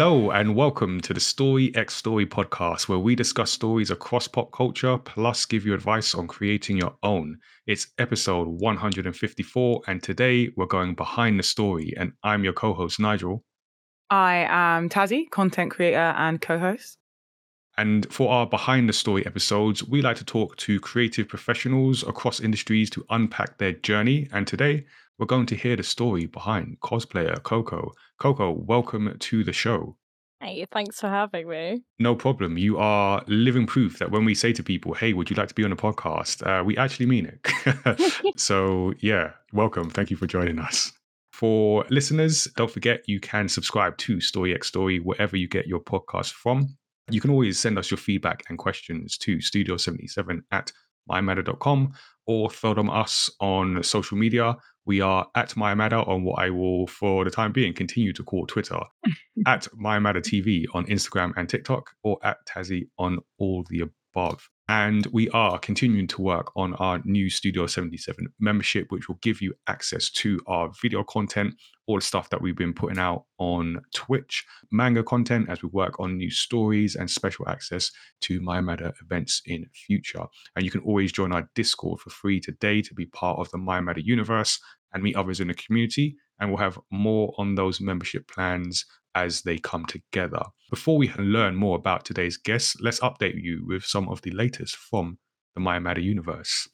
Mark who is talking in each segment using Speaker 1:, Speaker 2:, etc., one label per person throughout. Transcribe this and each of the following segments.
Speaker 1: Hello, and welcome to the Story X Story podcast, where we discuss stories across pop culture plus give you advice on creating your own. It's episode 154, and today we're going behind the story. And I'm your co host, Nigel.
Speaker 2: I am Tazziii, content creator and co host.
Speaker 1: And for our behind the story episodes, we like to talk to creative professionals across industries to unpack their journey. And today, we're going to hear the story behind cosplayer Coco. Coco, welcome to the show.
Speaker 3: Hey, thanks for having me.
Speaker 1: No problem. You are living proof that when we say to people, hey, would you like to be on a podcast? Uh, we actually mean it. so, yeah, welcome. Thank you for joining us. For listeners, don't forget you can subscribe to Story X Story wherever you get your podcast from. You can always send us your feedback and questions to studio77 at mymatter.com or throw them us on social media. We are at mymatter on what I will, for the time being, continue to call Twitter, at mymatter TV on Instagram and TikTok, or at Tazziii on all the above. And we are continuing to work on our new Studio 77 membership, which will give you access to our video content, all the stuff that we've been putting out on Twitch, manga content as we work on new stories, and special access to My Matter events in future. And you can always join our Discord for free today to be part of the My Matter universe and meet others in the community. And we'll have more on those membership plans as they come together. Before we learn more about today's guests, let's update you with some of the latest from the Matter universe.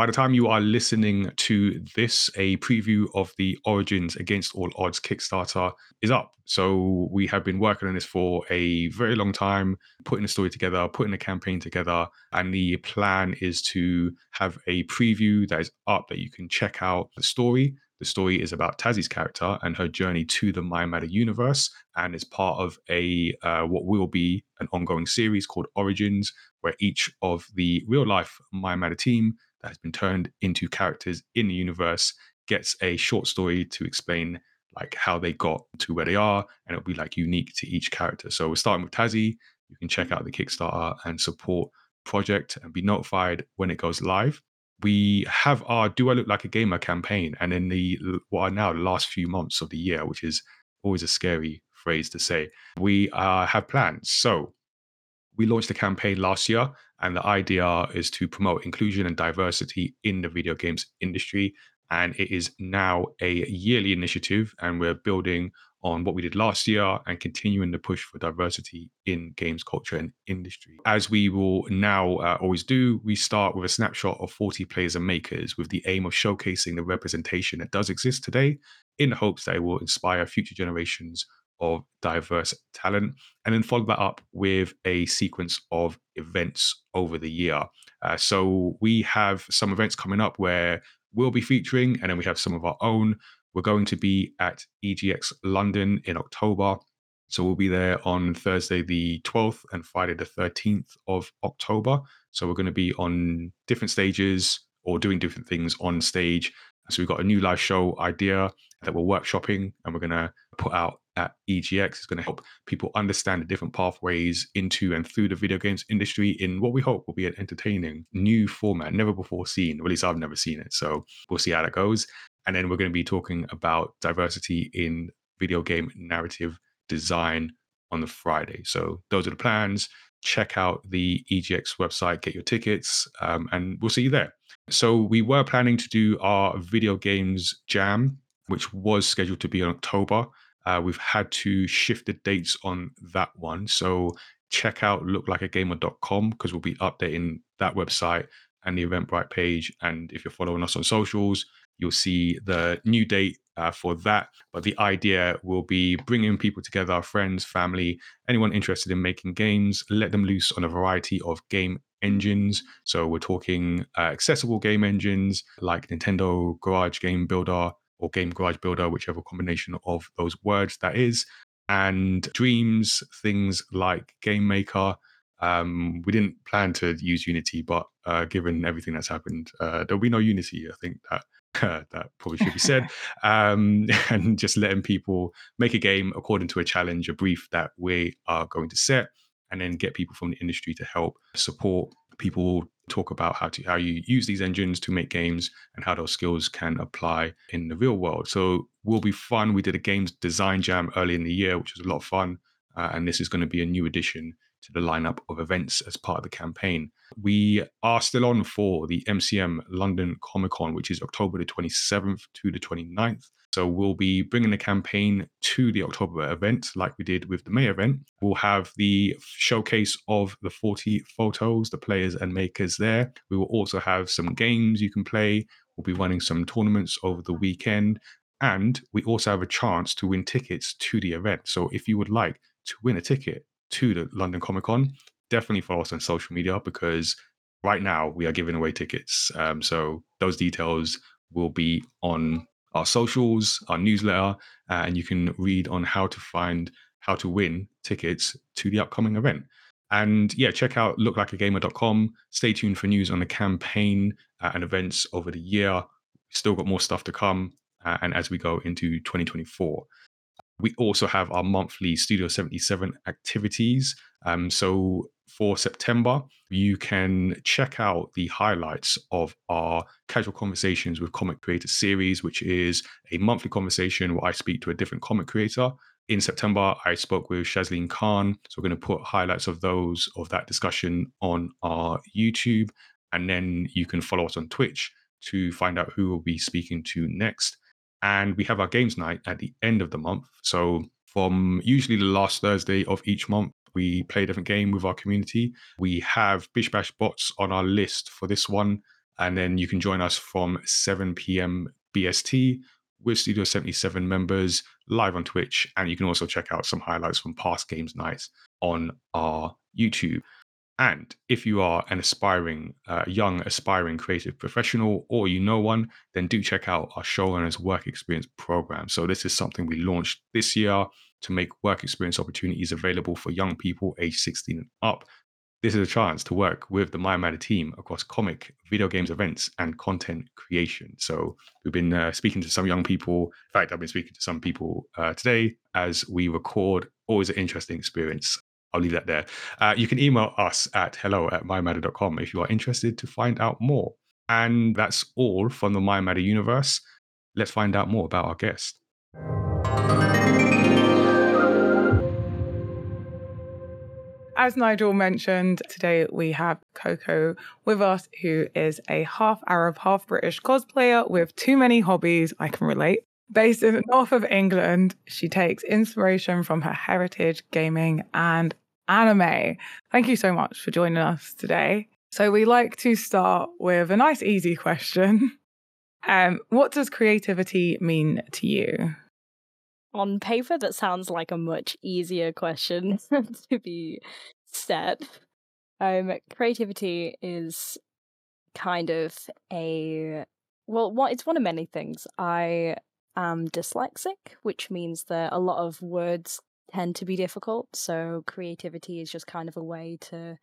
Speaker 1: By the time you are listening to this, a preview of the Origins Against All Odds Kickstarter is up. So we have been working on this for a very long time, putting the story together, putting the campaign together. And the plan is to have a preview that is up that you can check out the story. The story is about Tazziii's character and her journey to the My Matter universe, and is part of a uh, what will be an ongoing series called Origins, where each of the real life My Matter team that has been turned into characters in the universe gets a short story to explain like how they got to where they are and it'll be like unique to each character. So we're starting with Tazziii you can check out the kickstarter and support project and be notified when it goes live. We have our do i look like a gamer campaign and in the what are now the last few months of the year which is always a scary phrase to say we uh, have plans. So we launched a campaign last year and the idea is to promote inclusion and diversity in the video games industry. And it is now a yearly initiative, and we're building on what we did last year and continuing the push for diversity in games culture and industry. As we will now uh, always do, we start with a snapshot of 40 players and makers with the aim of showcasing the representation that does exist today in hopes that it will inspire future generations of diverse talent, and then follow that up with a sequence of events over the year. Uh, so we have some events coming up where we'll be featuring, and then we have some of our own. We're going to be at EGX London in October. So we'll be there on Thursday the 12th and Friday the 13th of October. So we're going to be on different stages or doing different things on stage. So we've got a new live show idea that we're workshopping and we're going to put out at EGX is going to help people understand the different pathways into and through the video games industry in what we hope will be an entertaining new format, never before seen. Or at least I've never seen it. So we'll see how that goes. And then we're going to be talking about diversity in video game narrative design on the Friday. So those are the plans. Check out the EGX website, get your tickets, um, and we'll see you there. So we were planning to do our video games jam, which was scheduled to be in October. Uh, we've had to shift the dates on that one. So check out looklikeagamer.com because we'll be updating that website and the Eventbrite page. And if you're following us on socials, you'll see the new date uh, for that. But the idea will be bringing people together, friends, family, anyone interested in making games, let them loose on a variety of game engines. So we're talking uh, accessible game engines like Nintendo Garage Game Builder, or Game Garage Builder, whichever combination of those words that is, and dreams, things like Game Maker. Um, we didn't plan to use Unity, but uh, given everything that's happened, uh, there'll be no Unity. I think that uh, that probably should be said. um, and just letting people make a game according to a challenge, a brief that we are going to set, and then get people from the industry to help support people will talk about how to how you use these engines to make games and how those skills can apply in the real world. So will be fun. We did a games design jam early in the year, which was a lot of fun, uh, and this is going to be a new addition to the lineup of events as part of the campaign. We are still on for the MCM London Comic Con, which is October the 27th to the 29th. So we'll be bringing the campaign to the October event, like we did with the May event. We'll have the showcase of the 40 photos, the players and makers there. We will also have some games you can play. We'll be running some tournaments over the weekend. And we also have a chance to win tickets to the event. So if you would like to win a ticket to the London Comic Con, definitely follow us on social media because right now we are giving away tickets. Um, so those details will be on our socials, our newsletter, uh, and you can read on how to find how to win tickets to the upcoming event. And yeah, check out looklikeagamer.com. Stay tuned for news on the campaign uh, and events over the year. Still got more stuff to come, uh, and as we go into 2024. We also have our monthly Studio 77 activities. Um, so for September, you can check out the highlights of our Casual Conversations with Comic Creators series, which is a monthly conversation where I speak to a different comic creator. In September, I spoke with Shazleen Khan. So we're going to put highlights of those, of that discussion on our YouTube. And then you can follow us on Twitch to find out who we'll be speaking to next. And we have our games night at the end of the month. So from usually the last Thursday of each month, we play a different game with our community. We have Bish Bash bots on our list for this one. And then you can join us from 7 p.m. BST with Studio 77 members live on Twitch. And you can also check out some highlights from past games nights on our YouTube. And if you are an aspiring, uh, young, aspiring creative professional or you know one, then do check out our Showrunners Work Experience program. So, this is something we launched this year to make work experience opportunities available for young people aged 16 and up. This is a chance to work with the My Matter team across comic, video games events, and content creation. So, we've been uh, speaking to some young people. In fact, I've been speaking to some people uh, today as we record. Always an interesting experience. I'll leave that there. Uh, you can email us at hello at mymatter.com if you are interested to find out more. And that's all from the My Matter universe. Let's find out more about our guest.
Speaker 2: As Nigel mentioned, today we have Coco with us, who is a half Arab, half British cosplayer with too many hobbies. I can relate. Based in the north of England, she takes inspiration from her heritage, gaming, and anime. Thank you so much for joining us today. So, we like to start with a nice, easy question. Um, what does creativity mean to you?
Speaker 3: On paper, that sounds like a much easier question to be said. Um, creativity is kind of a well, what it's one of many things. I am dyslexic, which means that a lot of words tend to be difficult. So creativity is just kind of a way to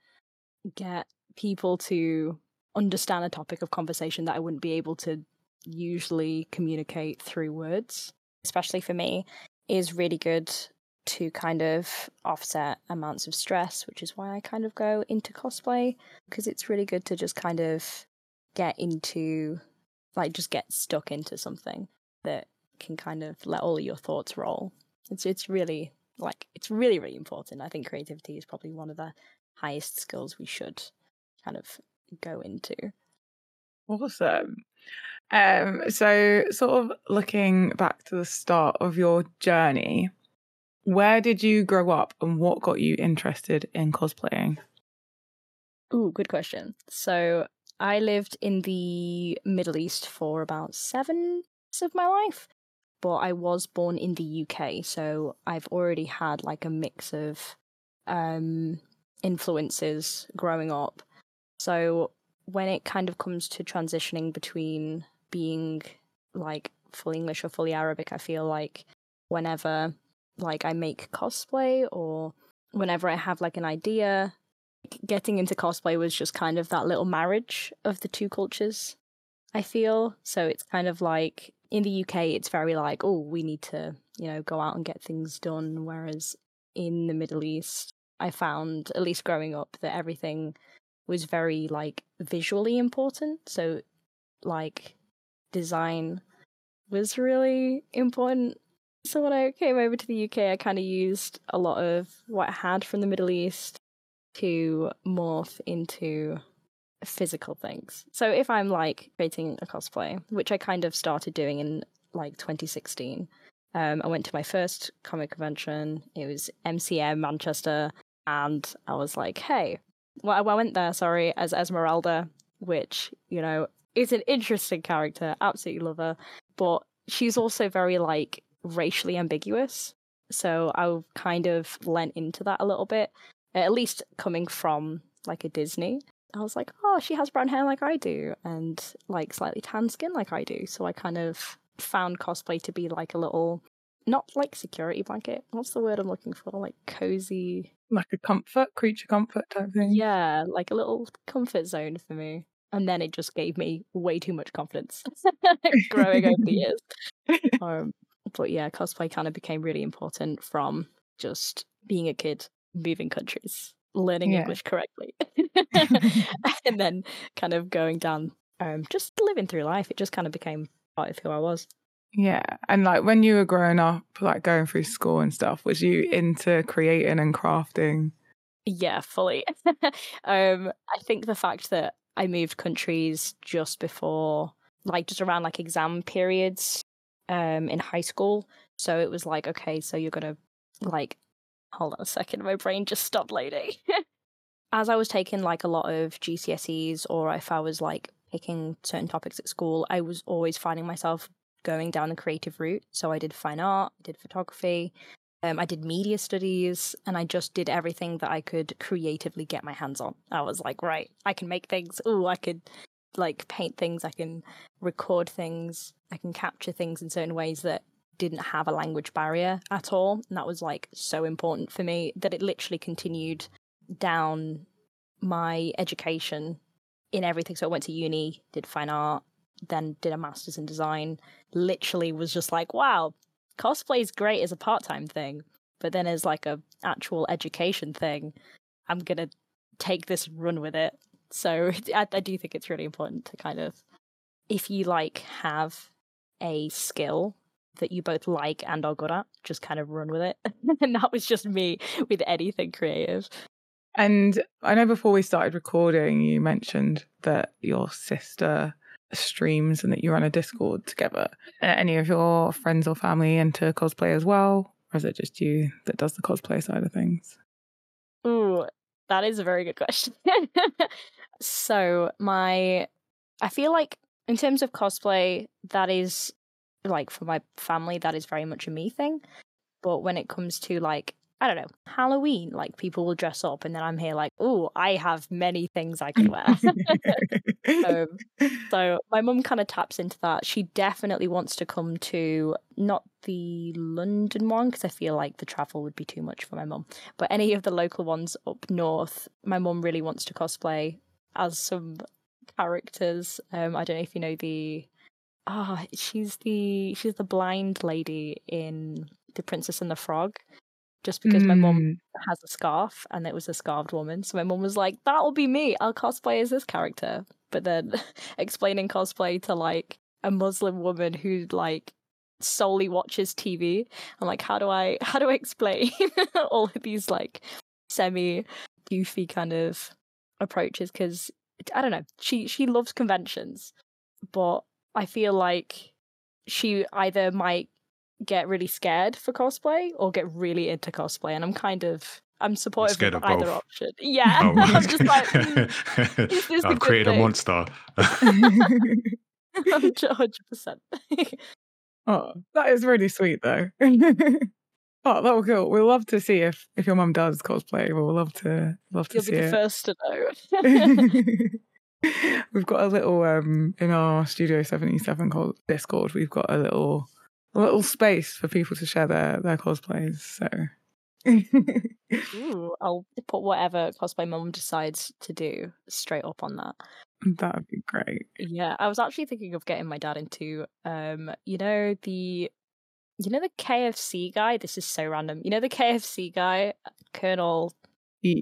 Speaker 3: get people to understand a topic of conversation that I wouldn't be able to usually communicate through words. Especially for me, is really good to kind of offset amounts of stress, which is why I kind of go into cosplay because it's really good to just kind of get into like just get stuck into something that can kind of let all your thoughts roll. It's it's really like it's really really important. I think creativity is probably one of the highest skills we should kind of go into.
Speaker 2: Awesome. Um, so, sort of looking back to the start of your journey, where did you grow up and what got you interested in cosplaying?
Speaker 3: Ooh, good question. So, I lived in the Middle East for about seven of my life but I was born in the UK, so I've already had like a mix of um, influences growing up. So when it kind of comes to transitioning between being like full English or fully Arabic, I feel like whenever like I make cosplay or whenever I have like an idea, getting into cosplay was just kind of that little marriage of the two cultures. I feel so it's kind of like in the UK, it's very like, oh, we need to, you know, go out and get things done. Whereas in the Middle East, I found, at least growing up, that everything was very like visually important. So like design was really important. So when I came over to the UK, I kind of used a lot of what I had from the Middle East to morph into physical things. So if I'm like creating a cosplay, which I kind of started doing in like 2016, um, I went to my first comic convention. It was MCM Manchester, and I was like, "Hey, well, I went there, sorry, as Esmeralda, which you know is an interesting character. Absolutely love her, but she's also very like racially ambiguous. So I kind of lent into that a little bit, at least coming from like a Disney. I was like, oh, she has brown hair like I do, and like slightly tan skin like I do. So I kind of found cosplay to be like a little, not like security blanket. What's the word I'm looking for? Like cozy.
Speaker 2: Like a comfort, creature comfort type thing.
Speaker 3: Yeah, like a little comfort zone for me. And then it just gave me way too much confidence growing over the years. Um, but yeah, cosplay kind of became really important from just being a kid, moving countries, learning
Speaker 2: Yeah.
Speaker 3: English correctly, and then kind of going down, um, just living through life. It just kind of became part of who I was.
Speaker 2: Yeah. And like when you were growing up, like going through school and stuff, was you into creating and crafting?
Speaker 3: Yeah, fully. um, I think the fact that I moved countries just before, like, just around like exam periods, um, in high school. So it was like, okay, so you're gonna like, hold on a second, my brain just stopped loading. As I was taking like a lot of GCSEs, or if I was like picking certain topics at school, I was always finding myself going down the creative route. So I did fine art, I did photography, um, I did media studies and I just did everything that I could creatively get my hands on. I was like, right, I can make things. Oh, I could like paint things. I can record things. I can capture things in certain ways that didn't have a language barrier at all. And that was like so important for me that it literally continued down my education in everything. So I went to uni, did fine art, then did a master's in design. Literally was just like, wow, cosplay is great as a part-time thing but then as like a actual education thing i'm gonna take this and run with it. So I, I do think it's really important to kind of if you like have a skill that you both like and are good at just kind of run with it. And that was just me with anything creative.
Speaker 2: And I know before we started recording, you mentioned that your sister streams and that you run a Discord together. Are any of your friends or family into cosplay as well? Or is it just you that does the cosplay side of things?
Speaker 3: Ooh, that is a very good question. so my I feel like in terms of cosplay, that is like for my family, that is very much a me thing. But when it comes to like I don't know, Halloween, like people will dress up and then I'm here like, oh, I have many things I can wear. um, so my mum kind of taps into that. She definitely wants to come to not the London one because I feel like the travel would be too much for my mum, but any of the local ones up north. My mum really wants to cosplay as some characters. Um, I don't know if you know the. Ah, she's the she's the blind lady in The Princess and the Frog. Just because my mum
Speaker 2: Mm.
Speaker 3: has a scarf and it was a scarved woman. So my mum was like, that'll be me. I'll cosplay as this character. But then explaining cosplay to like a Muslim woman who like solely watches TV. I'm like, how do I how do I explain all of these like semi goofy kind of approaches? Because I don't know, she she loves conventions, but I feel like she either might get really scared for cosplay or get really into cosplay, and I'm kind of I'm supportive
Speaker 1: scared
Speaker 3: of
Speaker 1: of
Speaker 3: either
Speaker 1: both.
Speaker 3: option. Yeah,
Speaker 1: Oh,
Speaker 3: I'm just like mm, is this a
Speaker 1: I've
Speaker 3: good
Speaker 1: created a
Speaker 3: thing?
Speaker 1: monster.
Speaker 3: hundred percent.
Speaker 2: oh, that is really sweet though. oh, that will cool. We'll love to see if if your mum does cosplay. We'll love to love to
Speaker 3: You'll
Speaker 2: see
Speaker 3: be the
Speaker 2: it.
Speaker 3: first to know.
Speaker 2: we've got a little um in our Studio 77 called Discord, we've got a little a little space for people to share their their cosplays. So
Speaker 3: Ooh, I'll put whatever cosplay mum decides to do straight up on that.
Speaker 2: that would be great.
Speaker 3: Yeah, I was actually thinking of getting my dad into um, you know, the you know the KFC guy? This is so random. You know the KFC guy, Colonel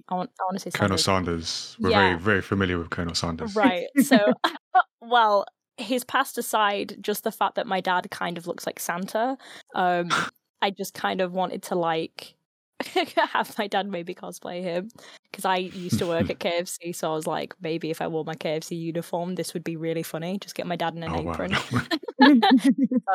Speaker 3: I want, I want to say
Speaker 1: Colonel
Speaker 3: Sanders.
Speaker 1: Sanders. We're
Speaker 3: Yeah.
Speaker 1: very, very familiar with Colonel Sanders.
Speaker 3: Right. So, well, his past aside, just the fact that my dad kind of looks like Santa, um, I just kind of wanted to like have my dad maybe cosplay him because I used to work at KFC, so I was like, maybe if I wore my KFC uniform, this would be really funny. Just get my dad in an
Speaker 1: Oh,
Speaker 3: apron.
Speaker 1: wow.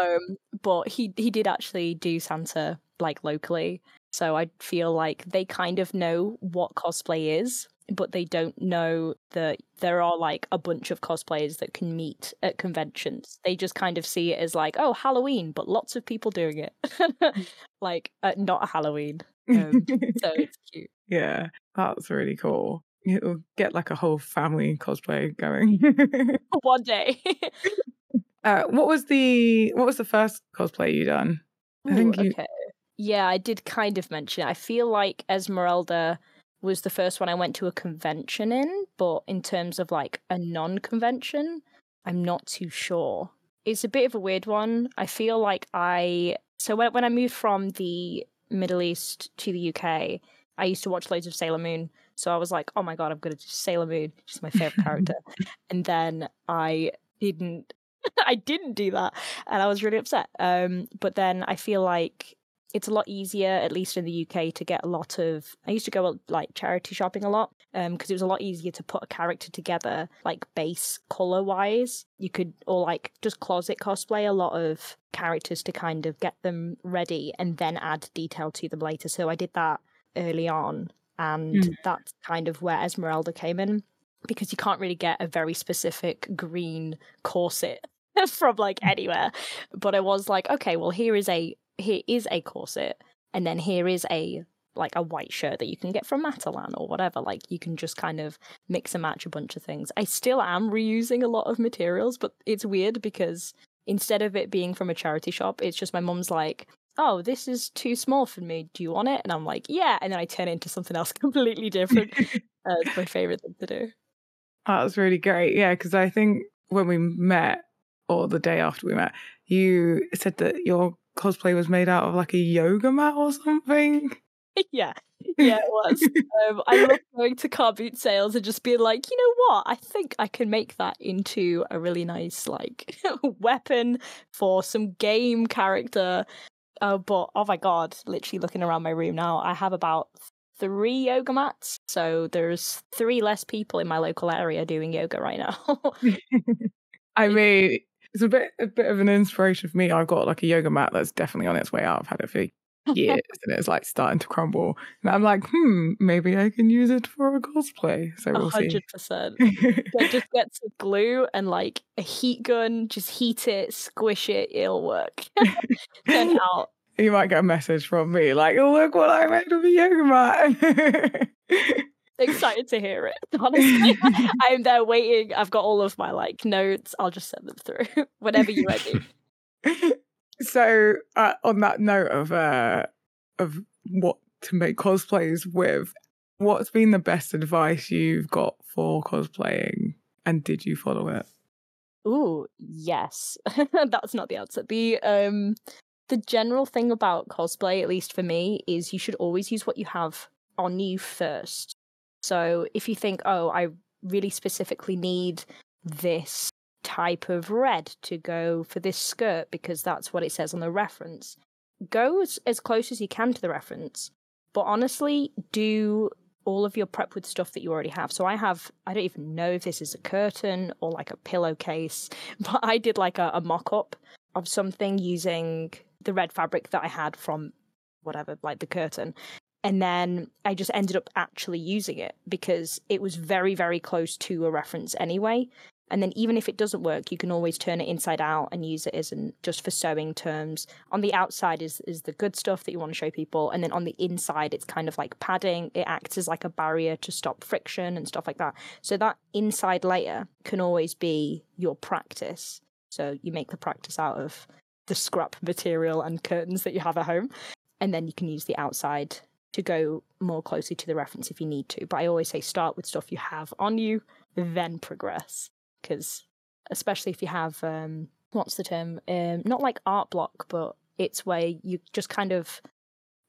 Speaker 3: um, but he he did actually do Santa like locally, so I feel like they kind of know what cosplay is, but they don't know that there are like a bunch of cosplayers that can meet at conventions. They just kind of see it as like, oh, Halloween, but lots of people doing it, like uh, not Halloween. Um, so it's cute.
Speaker 2: yeah, that's really cool. It'll get like a whole family cosplay going.
Speaker 3: One day.
Speaker 2: uh, what was the what was the first cosplay you done? I think
Speaker 3: Ooh,
Speaker 2: you-
Speaker 3: Yeah, I did kind of mention it. I feel like Esmeralda was the first one I went to a convention in, but in terms of like a non convention, I'm not too sure. It's a bit of a weird one. I feel like I. So when, when I moved from the Middle East to the UK, I used to watch loads of Sailor Moon. So I was like, oh my God, I'm going to do Sailor Moon. She's my favorite character. and then I didn't. I didn't do that, and I was really upset. Um, but then I feel like it's a lot easier, at least in the UK, to get a lot of. I used to go like charity shopping a lot, um, because it was a lot easier to put a character together, like base color wise. You could or like just closet cosplay a lot of characters to kind of get them ready and then add detail to them later. So I did that early on, and
Speaker 2: Mm.
Speaker 3: that's kind of where Esmeralda came in because you can't really get a very specific green corset from like anywhere. But I was like, okay, well here is a here is a corset, and then here is a like a white shirt that you can get from Matalan or whatever. Like you can just kind of mix and match a bunch of things. I still am reusing a lot of materials, but it's weird because instead of it being from a charity shop, it's just my mum's like, Oh, this is too small for me. Do you want it? And I'm like, yeah. And then I turn it into something else completely different. uh, it's my favorite thing to do.
Speaker 2: That was really great. Yeah, because I think when we met, or the day after we met, you said that your cosplay was made out of like a yoga mat or something.
Speaker 3: yeah, yeah, it was. um, I love going to car boot sales and just being like, you know what? I think I can make that into a really nice like weapon for some game character. Uh, but oh my god, literally looking around my room now, I have about three yoga mats. So there's three less people in my local area doing yoga right now.
Speaker 2: I mean, it's a bit a bit of an inspiration for me. I've got like a yoga mat that's definitely on its way out. I've had it for years and it's like starting to crumble. And I'm like, hmm, maybe I can use it for a cosplay. So we'll see.
Speaker 3: hundred percent. Yeah, just get some glue and like a heat gun, just heat it, squish it, it'll work. Turn it out.
Speaker 2: you might get a message from me like, look what I made with a yoga mat.
Speaker 3: Excited to hear it. Honestly, I'm there waiting. I've got all of my like notes. I'll just send them through whenever you're ready.
Speaker 2: so uh, on that note of uh of what to make cosplays with what's been the best advice you've got for cosplaying and did you follow it
Speaker 3: Ooh, yes. That's not the answer. The um the general thing about cosplay, at least for me, is you should always use what you have on you first. So if you think, oh, I really specifically need this type of red to go for this skirt because that's what it says on the reference, go as, as close as you can to the reference. But honestly, do all of your prep with stuff that you already have. So I have, I don't even know if this is a curtain or like a pillowcase, but I did like a, a mock up of something using the red fabric that I had from whatever, like the curtain. And then I just ended up actually using it because it was very, very close to a reference anyway. And then even if it doesn't work, you can always turn it inside out and use it as an just for sewing terms. On the outside is is the good stuff that you want to show people, and then on the inside it's kind of like padding. It acts as like a barrier to stop friction and stuff like that. So that inside layer can always be your practice. So you make the practice out of the scrap material and curtains that you have at home, and then you can use the outside to go more closely to the reference if you need to. But I always say start with stuff you have on you, then progress because especially if you have um what's the term um not like art block but it's where you just kind of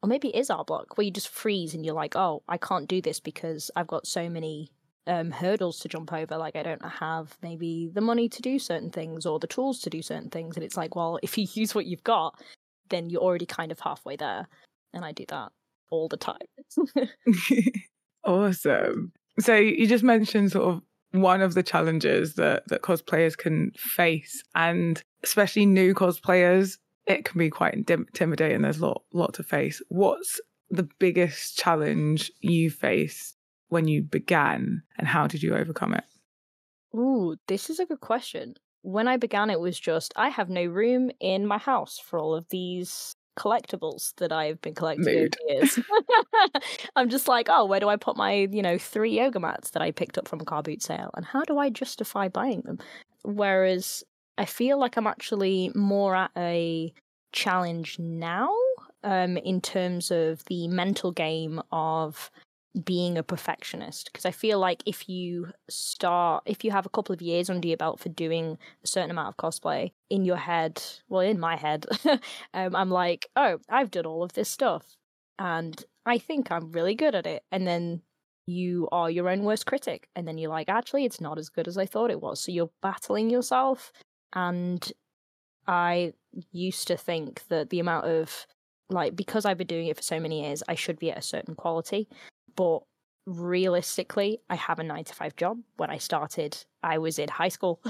Speaker 3: or maybe it is art block where you just freeze and you're like, oh, I can't do this because I've got so many um, hurdles to jump over. Like I don't have maybe the money to do certain things or the tools to do certain things. And it's like, well, if you use what you've got, then you're already kind of halfway there. And I do that all the time.
Speaker 2: awesome. So you just mentioned sort of one of the challenges that that cosplayers can face, and especially new cosplayers, it can be quite intimidating. There's a lot lot to face. What's the biggest challenge you faced when you began, and how did you overcome it?
Speaker 3: Ooh, this is a good question. When I began, it was just I have no room in my house for all of these collectibles that I've been collecting Mood. over years. I'm just like, oh, where do I put my, you know, three yoga mats that I picked up from a car boot sale? And how do I justify buying them? Whereas I feel like I'm actually more at a challenge now um, in terms of the mental game of being a perfectionist because I feel like if you start if you have a couple of years under your belt for doing a certain amount of cosplay in your head well in my head um, I'm like oh I've done all of this stuff and I think I'm really good at it and then you are your own worst critic and then you're like actually it's not as good as I thought it was so you're battling yourself and I used to think that the amount of like because I've been doing it for so many years, I should be at a certain quality but realistically, I have a nine to five job. When I started, I was in high school.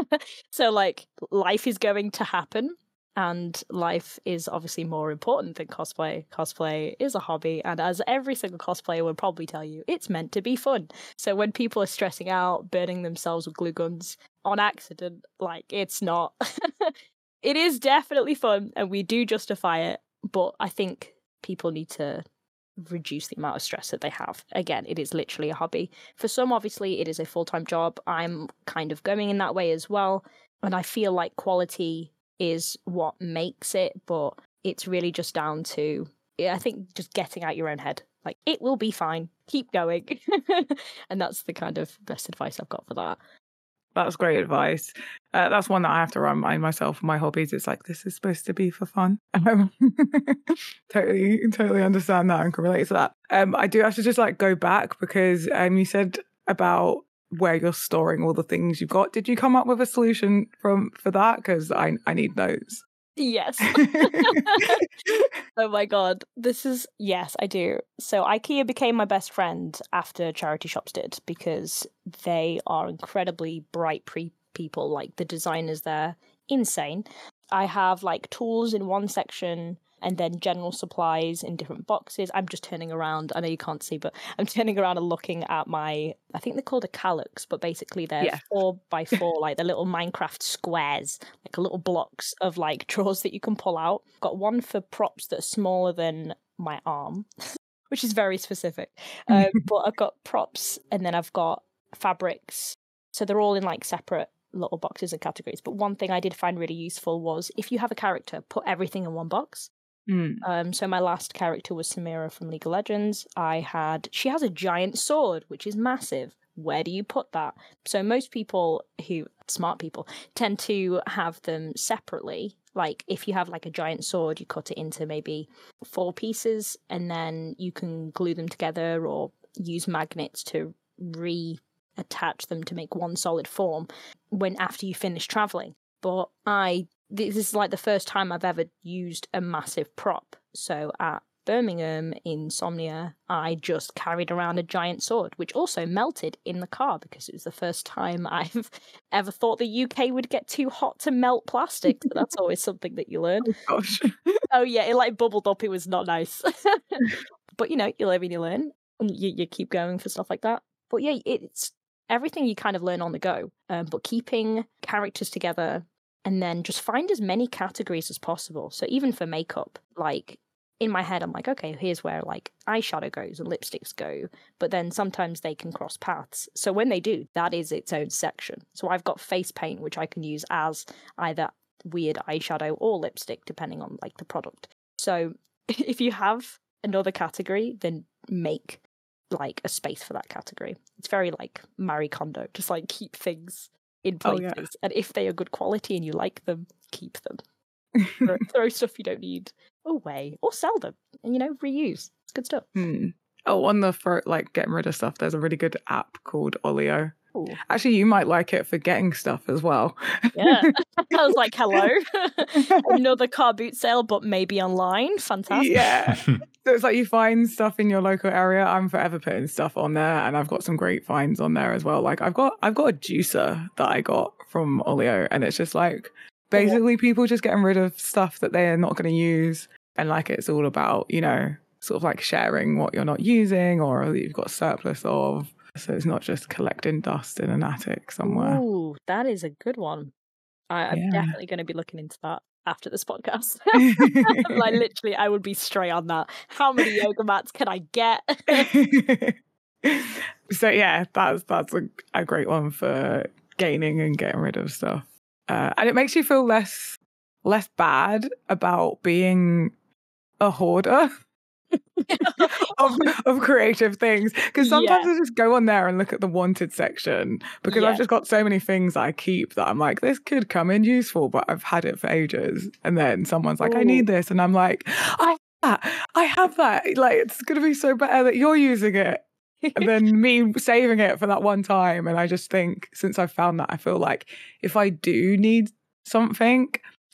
Speaker 3: so, like, life is going to happen. And life is obviously more important than cosplay. Cosplay is a hobby. And as every single cosplayer would probably tell you, it's meant to be fun. So, when people are stressing out, burning themselves with glue guns on accident, like, it's not. it is definitely fun and we do justify it. But I think people need to reduce the amount of stress that they have. Again, it is literally a hobby. For some, obviously, it is a full time job. I'm kind of going in that way as well. And I feel like quality is what makes it, but it's really just down to, I think, just getting out your own head. Like, it will be fine. Keep going. and that's the kind of best advice I've got for that.
Speaker 2: That's great advice. Uh, that's one that I have to remind myself. My hobbies, it's like this is supposed to be for fun. Um, totally, totally understand that and can relate to that. Um, I do have to just like go back because um, you said about where you're storing all the things you've got. Did you come up with a solution from for that? Because I I need those.
Speaker 3: Yes. oh my god. This is yes, I do. So IKEA became my best friend after charity shops did because they are incredibly bright pre people like the designers there insane. I have like tools in one section and then general supplies in different boxes. I'm just turning around. I know you can't see, but I'm turning around and looking at my. I think they're called a Kallax, but basically they're yeah. four by four, like the little Minecraft squares, like little blocks of like drawers that you can pull out. Got one for props that are smaller than my arm, which is very specific. Um, but I've got props, and then I've got fabrics. So they're all in like separate little boxes and categories. But one thing I did find really useful was if you have a character, put everything in one box. Mm. Um, so my last character was Samira from League of Legends. I had she has a giant sword, which is massive. Where do you put that? So most people who smart people tend to have them separately. Like if you have like a giant sword, you cut it into maybe four pieces, and then you can glue them together or use magnets to reattach them to make one solid form when after you finish traveling. But I this is like the first time I've ever used a massive prop. So at Birmingham Insomnia, I just carried around a giant sword, which also melted in the car because it was the first time I've ever thought the UK would get too hot to melt plastic. But that's always something that you learn.
Speaker 2: Oh, gosh.
Speaker 3: oh yeah, it like bubbled up. It was not nice. but you know, you live and you learn, and you, you keep going for stuff like that. But yeah, it's everything you kind of learn on the go. Um, but keeping characters together and then just find as many categories as possible. So even for makeup, like in my head, I'm like, okay, here's where like eyeshadow goes and lipsticks go. But then sometimes they can cross paths. So when they do, that is its own section. So I've got face paint, which I can use as either weird eyeshadow or lipstick, depending on like the product. So if you have another category, then make like a space for that category. It's very like Marie Kondo, just like keep things in places. Oh, yeah. And if they are good quality and you like them, keep them. throw, throw stuff you don't need away or sell them. and you know reuse. It's good stuff.
Speaker 2: Hmm. Oh, on the for like getting rid of stuff, there's a really good app called Olio.
Speaker 3: Ooh.
Speaker 2: Actually, you might like it for getting stuff as well.
Speaker 3: Yeah, I was like, hello, another car boot sale, but maybe online. Fantastic.
Speaker 2: Yeah. So it's like you find stuff in your local area. I'm forever putting stuff on there, and I've got some great finds on there as well. Like I've got I've got a juicer that I got from Olio, and it's just like basically people just getting rid of stuff that they're not going to use, and like it's all about you know sort of like sharing what you're not using or that you've got surplus of. So it's not just collecting dust in an attic somewhere.
Speaker 3: Ooh, that is a good one. I, I'm
Speaker 2: Yeah.
Speaker 3: definitely going to be looking into that after this podcast. like literally, I would be straight on that. How many yoga mats can I get?
Speaker 2: so yeah, that's that's a, a great one for gaining and getting rid of stuff, uh, and it makes you feel less less bad about being a hoarder of, of creative things because sometimes I just go on there and look at the wanted section because
Speaker 3: Yeah.
Speaker 2: I've just got so many things I keep that I'm like this could come in useful, but I've had it for ages, and then someone's like I need this, and I'm like I have that, I have that, like it's gonna be so better that you're using it and then me saving it for that one time. And I just think since I've found that, I feel like if I do need something,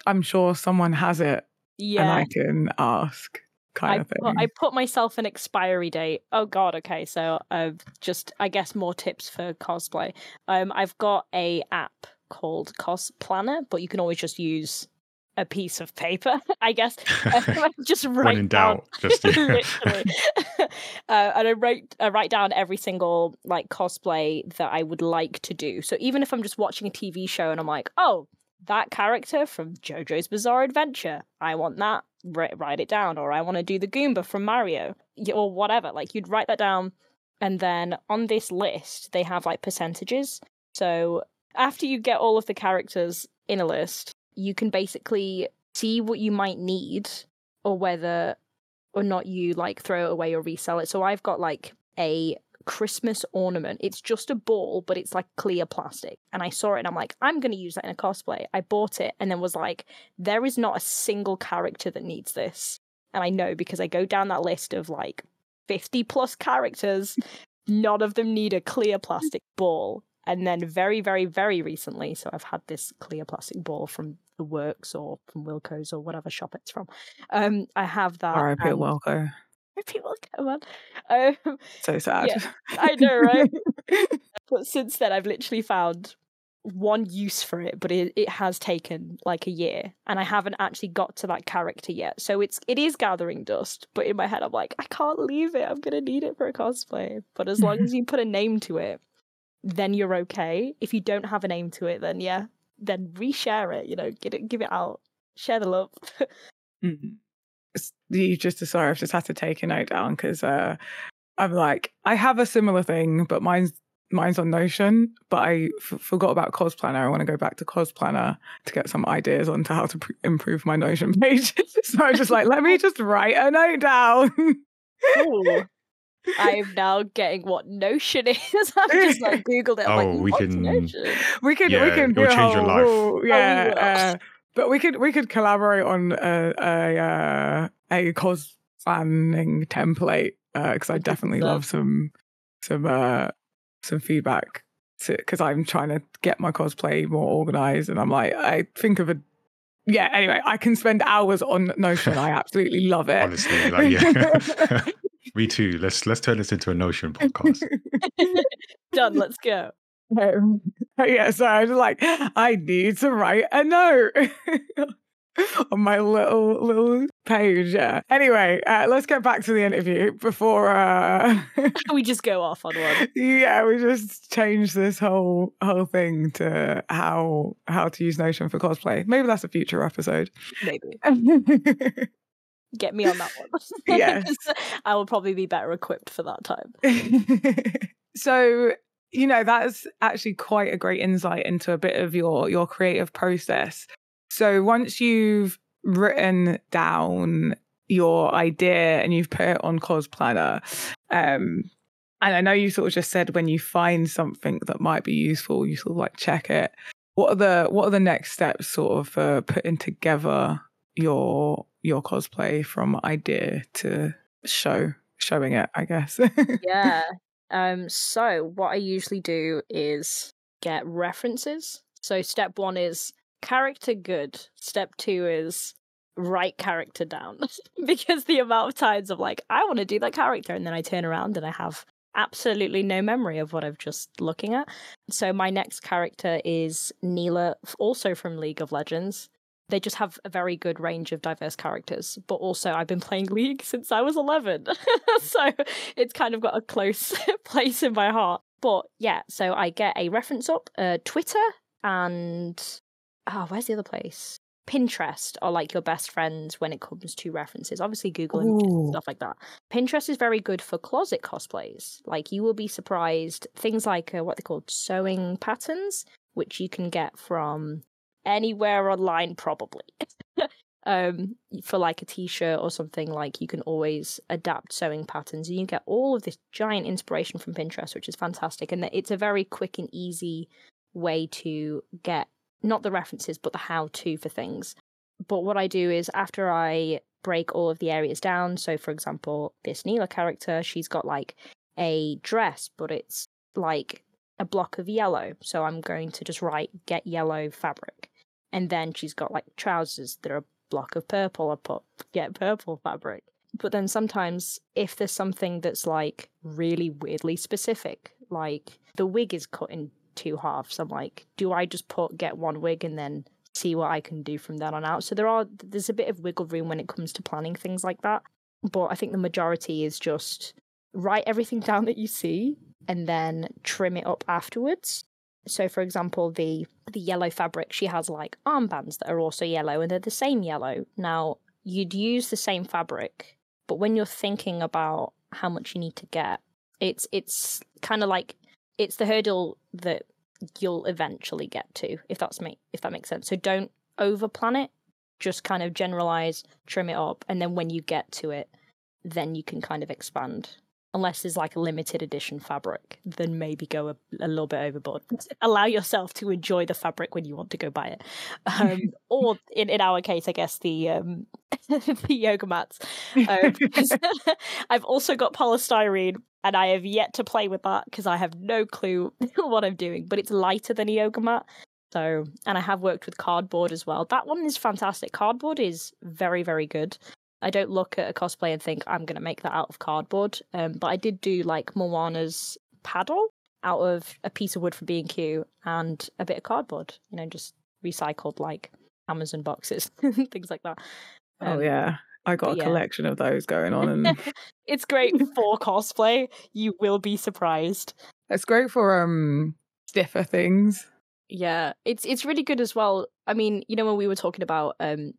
Speaker 2: I'm sure someone has it and. I can ask kind
Speaker 3: I
Speaker 2: of thing.
Speaker 3: put, I put myself an expiry date. Oh god, okay. So I've just I guess more tips for cosplay. Um I've got a app called Cos Planner, but you can always just use a piece of paper, I guess. just write
Speaker 1: when in
Speaker 3: down
Speaker 1: doubt, just yeah.
Speaker 3: literally. uh, and I write I write down every single like cosplay that I would like to do. So even if I'm just watching a TV show and I'm like, oh, that character from JoJo's Bizarre Adventure, I want that. Write, write it down, or I want to do the Goomba from Mario, or whatever. Like you'd write that down, and then on this list they have like percentages. So after you get all of the characters in a list, you can basically see what you might need or whether or not you like throw it away or resell it. So I've got like a Christmas ornament. It's just a ball, but it's like clear plastic. And I saw it and I'm like, I'm going to use that in a cosplay. I bought it and then was like, there is not a single character that needs this. And I know because I go down that list of like 50 plus characters, none of them need a clear plastic ball. And then very, very, very recently, so I've had this clear plastic ball from the works or from Wilko's or whatever shop it's from. Um, I have that.
Speaker 2: R.I.P.
Speaker 3: and- R.I.P. Wilko, man. Um,
Speaker 2: So sad.
Speaker 3: Yeah, I know, right? but since then, I've literally found one use for it, but it, it has taken like a year, and I haven't actually got to that character yet. So it's it is gathering dust, but in my head, I'm like, I can't leave it. I'm gonna need it for a cosplay. But as long as you put a name to it, then you're okay. If you don't have a name to it, then yeah, then reshare it. You know, get it, give it out, share the love.
Speaker 2: Mm. It's- You just sorry, I've just had to take a note down because uh, I'm like I have a similar thing, but mine's mine's on Notion. But I f- forgot about Cos Planner. I want to go back to Cos Planner to get some ideas on to how to pr- improve my Notion page. so I was just like, let me just write a note down.
Speaker 3: Ooh. I'm now getting what Notion is. I've just like googled it. I'm
Speaker 1: Oh,
Speaker 3: like,
Speaker 1: we can-
Speaker 3: Notion?
Speaker 2: we could we
Speaker 1: Yeah,
Speaker 2: can do
Speaker 1: it'll
Speaker 2: a
Speaker 1: change your life.
Speaker 2: whole- yeah,
Speaker 3: we will.
Speaker 2: uh, but we could we could collaborate on a a uh, a cos planning template because I definitely love some some uh some feedback because I'm trying to get my cosplay more organized and I'm like I think of a yeah anyway I can spend hours on Notion I absolutely love it
Speaker 1: Honestly, like yeah. Me too. Let's let's turn this into a Notion podcast.
Speaker 3: Done. Let's go.
Speaker 2: Um, yeah, so I was like, I need to write a note on my little little page. Yeah. Anyway, uh, let's get back to the interview before. Uh,
Speaker 3: we just go off on one.
Speaker 2: yeah, we just changed this whole whole thing to how how to use Notion for cosplay. Maybe that's a future episode.
Speaker 3: Maybe get me on that one.
Speaker 2: Yes.
Speaker 3: I will probably be better equipped for that time.
Speaker 2: so you know that's actually quite a great insight into a bit of your your creative process so once you've written down your idea and you've put it on cos planner um and i know you sort of just said when you find something that might be useful you sort of like check it what are the what are the next steps sort of for putting together your your cosplay from idea to show showing it, I guess.
Speaker 3: yeah. Um so what I usually do is get references. So step 1 is character good. Step 2 is write character down because the amount of times of like I want to do that character and then I turn around and I have absolutely no memory of what I've just looking at. So my next character is Nilah, also from League of Legends. They just have a very good range of diverse characters, but also I've been playing League since I was 11. so it's kind of got a close place in my heart. But yeah, so I get a reference up, uh, Twitter, and oh, where's the other place? Pinterest are like your best friends when it comes to references. Obviously, Google and stuff like that. Pinterest is very good for closet cosplays. Like, you will be surprised. Things like uh, what they called sewing patterns, which you can get from anywhere online, probably. um, for like a t shirt or something, like you can always adapt sewing patterns and you get all of this giant inspiration from Pinterest, which is fantastic. And it's a very quick and easy way to get not the references, but the how to for things. But what I do is after I break all of the areas down, so for example, this Nilah character, she's got like a dress, but it's like a block of yellow. So I'm going to just write get yellow fabric. And then she's got like trousers that are a block of purple. I put get purple fabric. But then sometimes if there's something that's like really weirdly specific, like the wig is cut in two halves. I'm like, do I just put get one wig and then see what I can do from then on out? So there are there's a bit of wiggle room when it comes to planning things like that. But I think the majority is just write everything down that you see and then trim it up afterwards. So for example, the the yellow fabric, she has like armbands that are also yellow and they're the same yellow. Now, you'd use the same fabric, but when you're thinking about how much you need to get, it's it's kind of like it's the hurdle that you'll eventually get to if that's me if that makes sense. So don't over plan it. Just kind of generalize trim it up and then when you get to it then you can kind of expand unless there's like a limited edition fabric then maybe go a, a little bit overboard allow yourself to enjoy the fabric when you want to go buy it um, or in, in our case i guess the um, the yoga mats um, i've also got polystyrene and I have yet to play with that because I have no clue what I'm doing. But it's lighter than a yoga mat. So, and I have worked with cardboard as well. That one is fantastic. Cardboard is very, very good. I don't look at a cosplay and think I'm going to make that out of cardboard. Um, but I did do like Moana's paddle out of a piece of wood from B&Q and a bit of cardboard, you know, just recycled like Amazon boxes, things like that.
Speaker 2: Oh, um, oh, yeah. I got a yeah. collection of those going on, and
Speaker 3: it's great for cosplay. You will be surprised.
Speaker 2: It's great for um stiffer things.
Speaker 3: Yeah, it's it's really good as well. I mean, you know when we were talking about um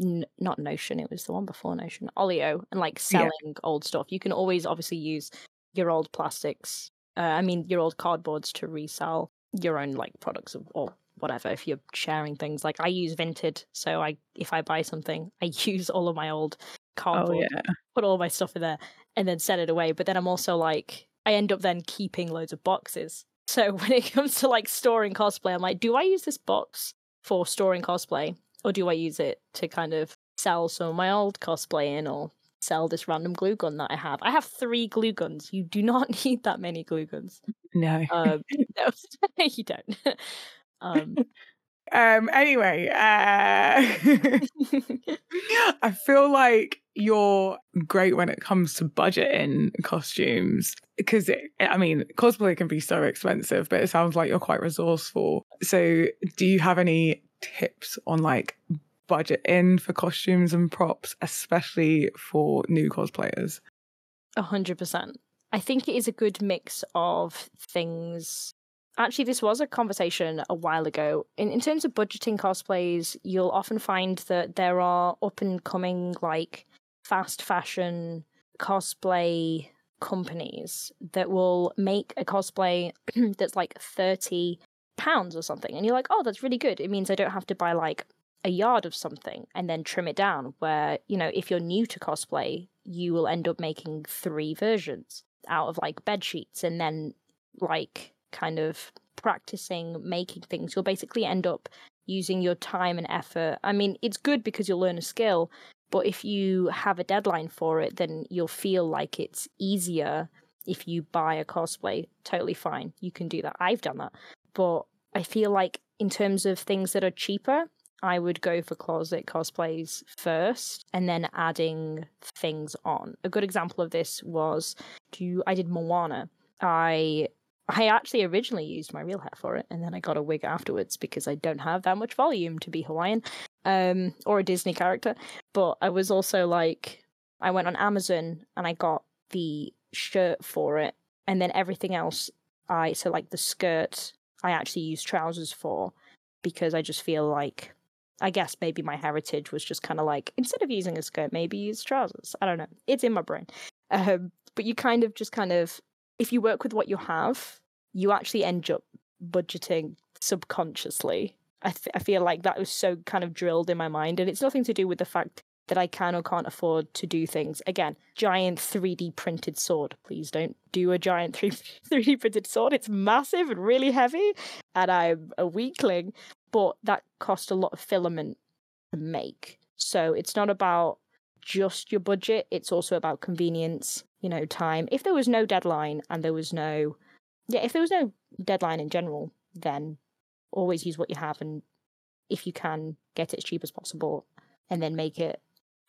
Speaker 3: n- not Notion, it was the one before Notion, Olio, and like selling yeah. old stuff. You can always obviously use your old plastics. Uh, I mean, your old cardboards to resell your own like products or whatever if you're sharing things like i use vinted so i if i buy something i use all of my old oh, cardboard oh, yeah. put all my stuff in there and then set it away but then i'm also like i end up then keeping loads of boxes so when it comes to like storing cosplay i'm like do i use this box for storing cosplay or do i use it to kind of sell some of my old cosplay in or sell this random glue gun that I have. I have three glue guns. You do not need that many glue guns.
Speaker 2: No.
Speaker 3: Um, no, you don't.
Speaker 2: Um, um anyway, uh, I feel like you're great when it comes to budgeting costumes because I mean, cosplay can be so expensive, but it sounds like you're quite resourceful. So, do you have any tips on like budgeting for costumes and props, especially for new cosplayers?
Speaker 3: A hundred percent. I think it is a good mix of things actually this was a conversation a while ago in, in terms of budgeting cosplays you'll often find that there are up and coming like fast fashion cosplay companies that will make a cosplay that's like 30 pounds or something and you're like oh that's really good it means i don't have to buy like a yard of something and then trim it down where you know if you're new to cosplay you will end up making three versions out of like bed sheets and then like kind of practicing making things, you'll basically end up using your time and effort. I mean, it's good because you'll learn a skill, but if you have a deadline for it, then you'll feel like it's easier if you buy a cosplay. Totally fine. You can do that. I've done that. But I feel like in terms of things that are cheaper, I would go for closet cosplays first and then adding things on. A good example of this was to I did Moana. I I actually originally used my real hair for it, and then I got a wig afterwards because I don't have that much volume to be Hawaiian, um, or a Disney character. But I was also like, I went on Amazon and I got the shirt for it, and then everything else, I so like the skirt, I actually use trousers for because I just feel like, I guess maybe my heritage was just kind of like instead of using a skirt, maybe use trousers. I don't know. It's in my brain. Um, but you kind of just kind of if you work with what you have, you actually end up budgeting subconsciously. I, th- I feel like that was so kind of drilled in my mind, and it's nothing to do with the fact that I can or can't afford to do things. Again, giant 3D printed sword. Please don't do a giant 3- 3D printed sword. It's massive and really heavy, and I'm a weakling, but that cost a lot of filament to make. So it's not about just your budget, it's also about convenience you know, time. If there was no deadline and there was no, yeah, if there was no deadline in general, then always use what you have and if you can get it as cheap as possible and then make it.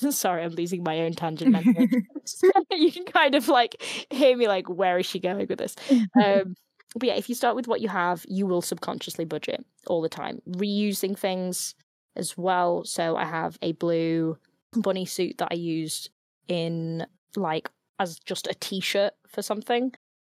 Speaker 3: Sorry, I'm losing my own tangent. you can kind of like hear me like, where is she going with this? Um, but yeah, if you start with what you have, you will subconsciously budget all the time. Reusing things as well. So I have a blue bunny suit that I used in like as just a t-shirt for something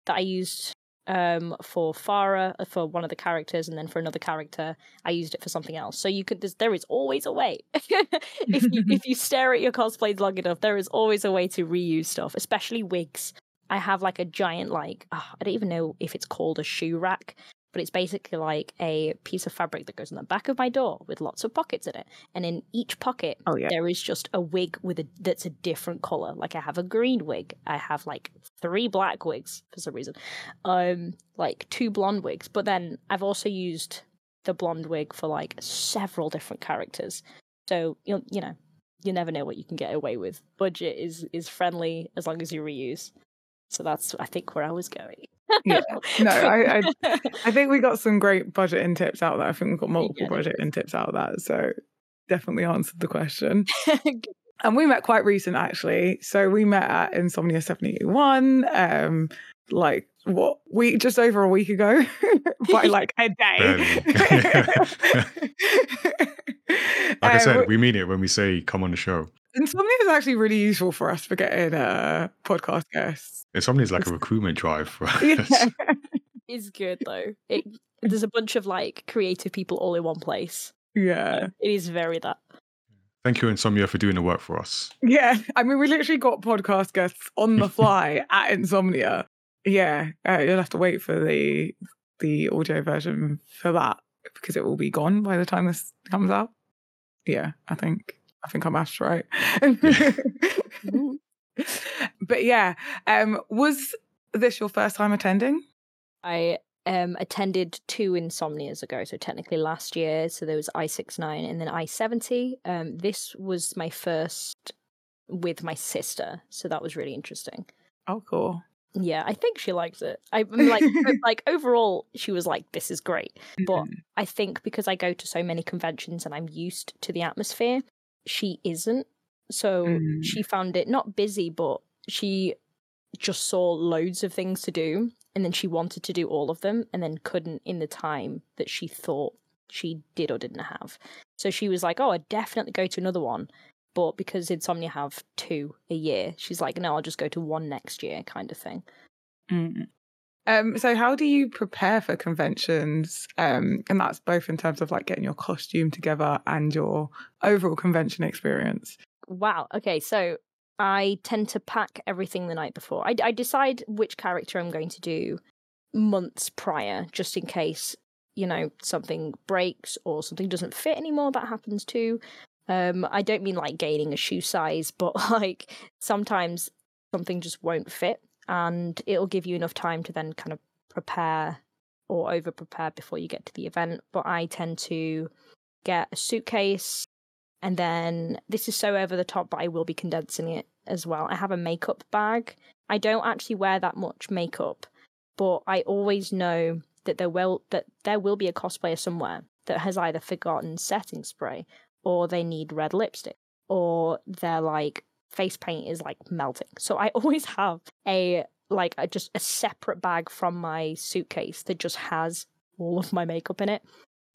Speaker 3: that I used um for Farah uh, for one of the characters and then for another character I used it for something else. So you could there is always a way. if you if you stare at your cosplays long enough, there is always a way to reuse stuff, especially wigs. I have like a giant like oh, I don't even know if it's called a shoe rack, but it's basically like a piece of fabric that goes on the back of my door with lots of pockets in it. And in each pocket,
Speaker 2: oh, yeah.
Speaker 3: there is just a wig with a that's a different color. Like I have a green wig, I have like three black wigs for some reason, um, like two blonde wigs. But then I've also used the blonde wig for like several different characters. So you you know you never know what you can get away with. Budget is is friendly as long as you reuse. So that's I think where I was going
Speaker 2: yeah. No, I, I, I think we got some great budgeting tips out there. I think we got multiple yeah, budgeting tips out of that. So definitely answered the question. and we met quite recent actually. So we met at Insomnia 71. Um, like what week just over a week ago by like a day
Speaker 1: like i said um, we mean it when we say come on the show
Speaker 2: insomnia is actually really useful for us for getting uh podcast guests
Speaker 1: insomnia is like a recruitment drive for us yeah.
Speaker 3: it's good though it, there's a bunch of like creative people all in one place
Speaker 2: yeah
Speaker 3: it is very that
Speaker 1: Thank you, Insomnia, for doing the work for us.
Speaker 2: Yeah. I mean, we literally got podcast guests on the fly at Insomnia. Yeah, uh, you'll have to wait for the the audio version for that because it will be gone by the time this comes out. Yeah, I think I think I'm asked right. but yeah, um, was this your first time attending?
Speaker 3: I um attended two insomnias ago, so technically last year. So there was I six nine and then I seventy. Um, this was my first with my sister, so that was really interesting.
Speaker 2: Oh, cool.
Speaker 3: Yeah, I think she likes it. I am like like overall she was like this is great. But mm-hmm. I think because I go to so many conventions and I'm used to the atmosphere, she isn't. So mm. she found it not busy but she just saw loads of things to do and then she wanted to do all of them and then couldn't in the time that she thought she did or didn't have. So she was like, "Oh, I'd definitely go to another one." but because Insomnia have two a year, she's like, no, I'll just go to one next year, kind of thing.
Speaker 2: Mm. Um, so how do you prepare for conventions? Um, and that's both in terms of like getting your costume together and your overall convention experience.
Speaker 3: Wow. Okay, so I tend to pack everything the night before. I, I decide which character I'm going to do months prior, just in case you know something breaks or something doesn't fit anymore. That happens too. Um, I don't mean like gaining a shoe size, but like sometimes something just won't fit, and it'll give you enough time to then kind of prepare or over prepare before you get to the event. But I tend to get a suitcase, and then this is so over the top, but I will be condensing it as well. I have a makeup bag. I don't actually wear that much makeup, but I always know that there will that there will be a cosplayer somewhere that has either forgotten setting spray or they need red lipstick or they're like face paint is like melting. So I always have a like a, just a separate bag from my suitcase that just has all of my makeup in it.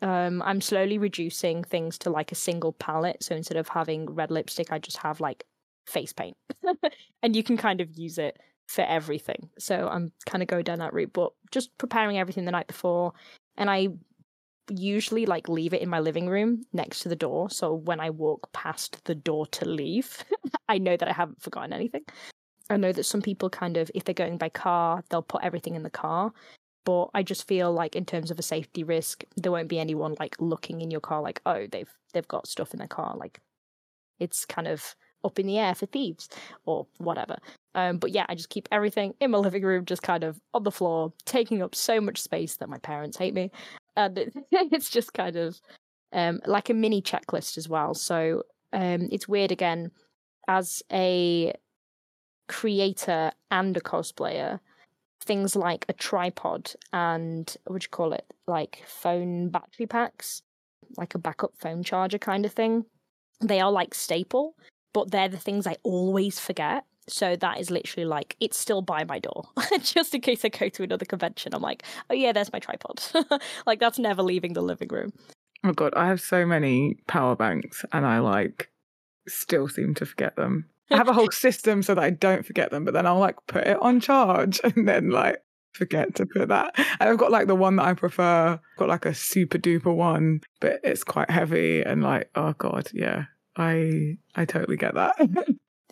Speaker 3: Um, I'm slowly reducing things to like a single palette. So instead of having red lipstick, I just have like face paint, and you can kind of use it for everything. So I'm kind of going down that route, but just preparing everything the night before, and I usually like leave it in my living room next to the door. So when I walk past the door to leave, I know that I haven't forgotten anything. I know that some people kind of, if they're going by car, they'll put everything in the car. But I just feel like in terms of a safety risk, there won't be anyone like looking in your car like, oh, they've they've got stuff in their car. Like it's kind of up in the air for thieves or whatever. Um, but yeah, I just keep everything in my living room, just kind of on the floor, taking up so much space that my parents hate me and it, it's just kind of um, like a mini checklist as well. So um, it's weird again as a creator and a cosplayer. Things like a tripod and what do you call it, like phone battery packs, like a backup phone charger kind of thing. They are like staple, but they're the things I always forget. So that is literally like it's still by my door, just in case I go to another convention. I'm like, oh yeah, there's my tripod. like that's never leaving the living room.
Speaker 2: Oh god, I have so many power banks, and I like still seem to forget them. I have a whole system so that I don't forget them, but then I'll like put it on charge and then like forget to put that. And I've got like the one that I prefer. I've got like a super duper one, but it's quite heavy and like oh god, yeah. I I totally get that.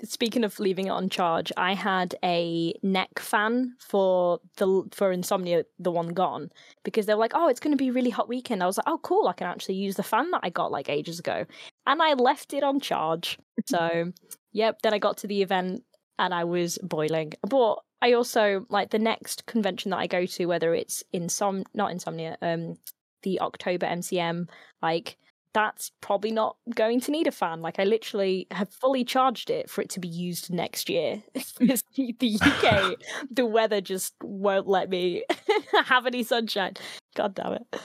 Speaker 3: Speaking of leaving it on charge, I had a neck fan for the for Insomnia, the one gone, because they were like, "Oh, it's going to be a really hot weekend." I was like, "Oh, cool! I can actually use the fan that I got like ages ago," and I left it on charge. So, yep. Then I got to the event and I was boiling, but I also like the next convention that I go to, whether it's insom not insomnia, um, the October MCM, like that's probably not going to need a fan. Like I literally have fully charged it for it to be used next year. the UK, the weather just won't let me have any sunshine. God damn it.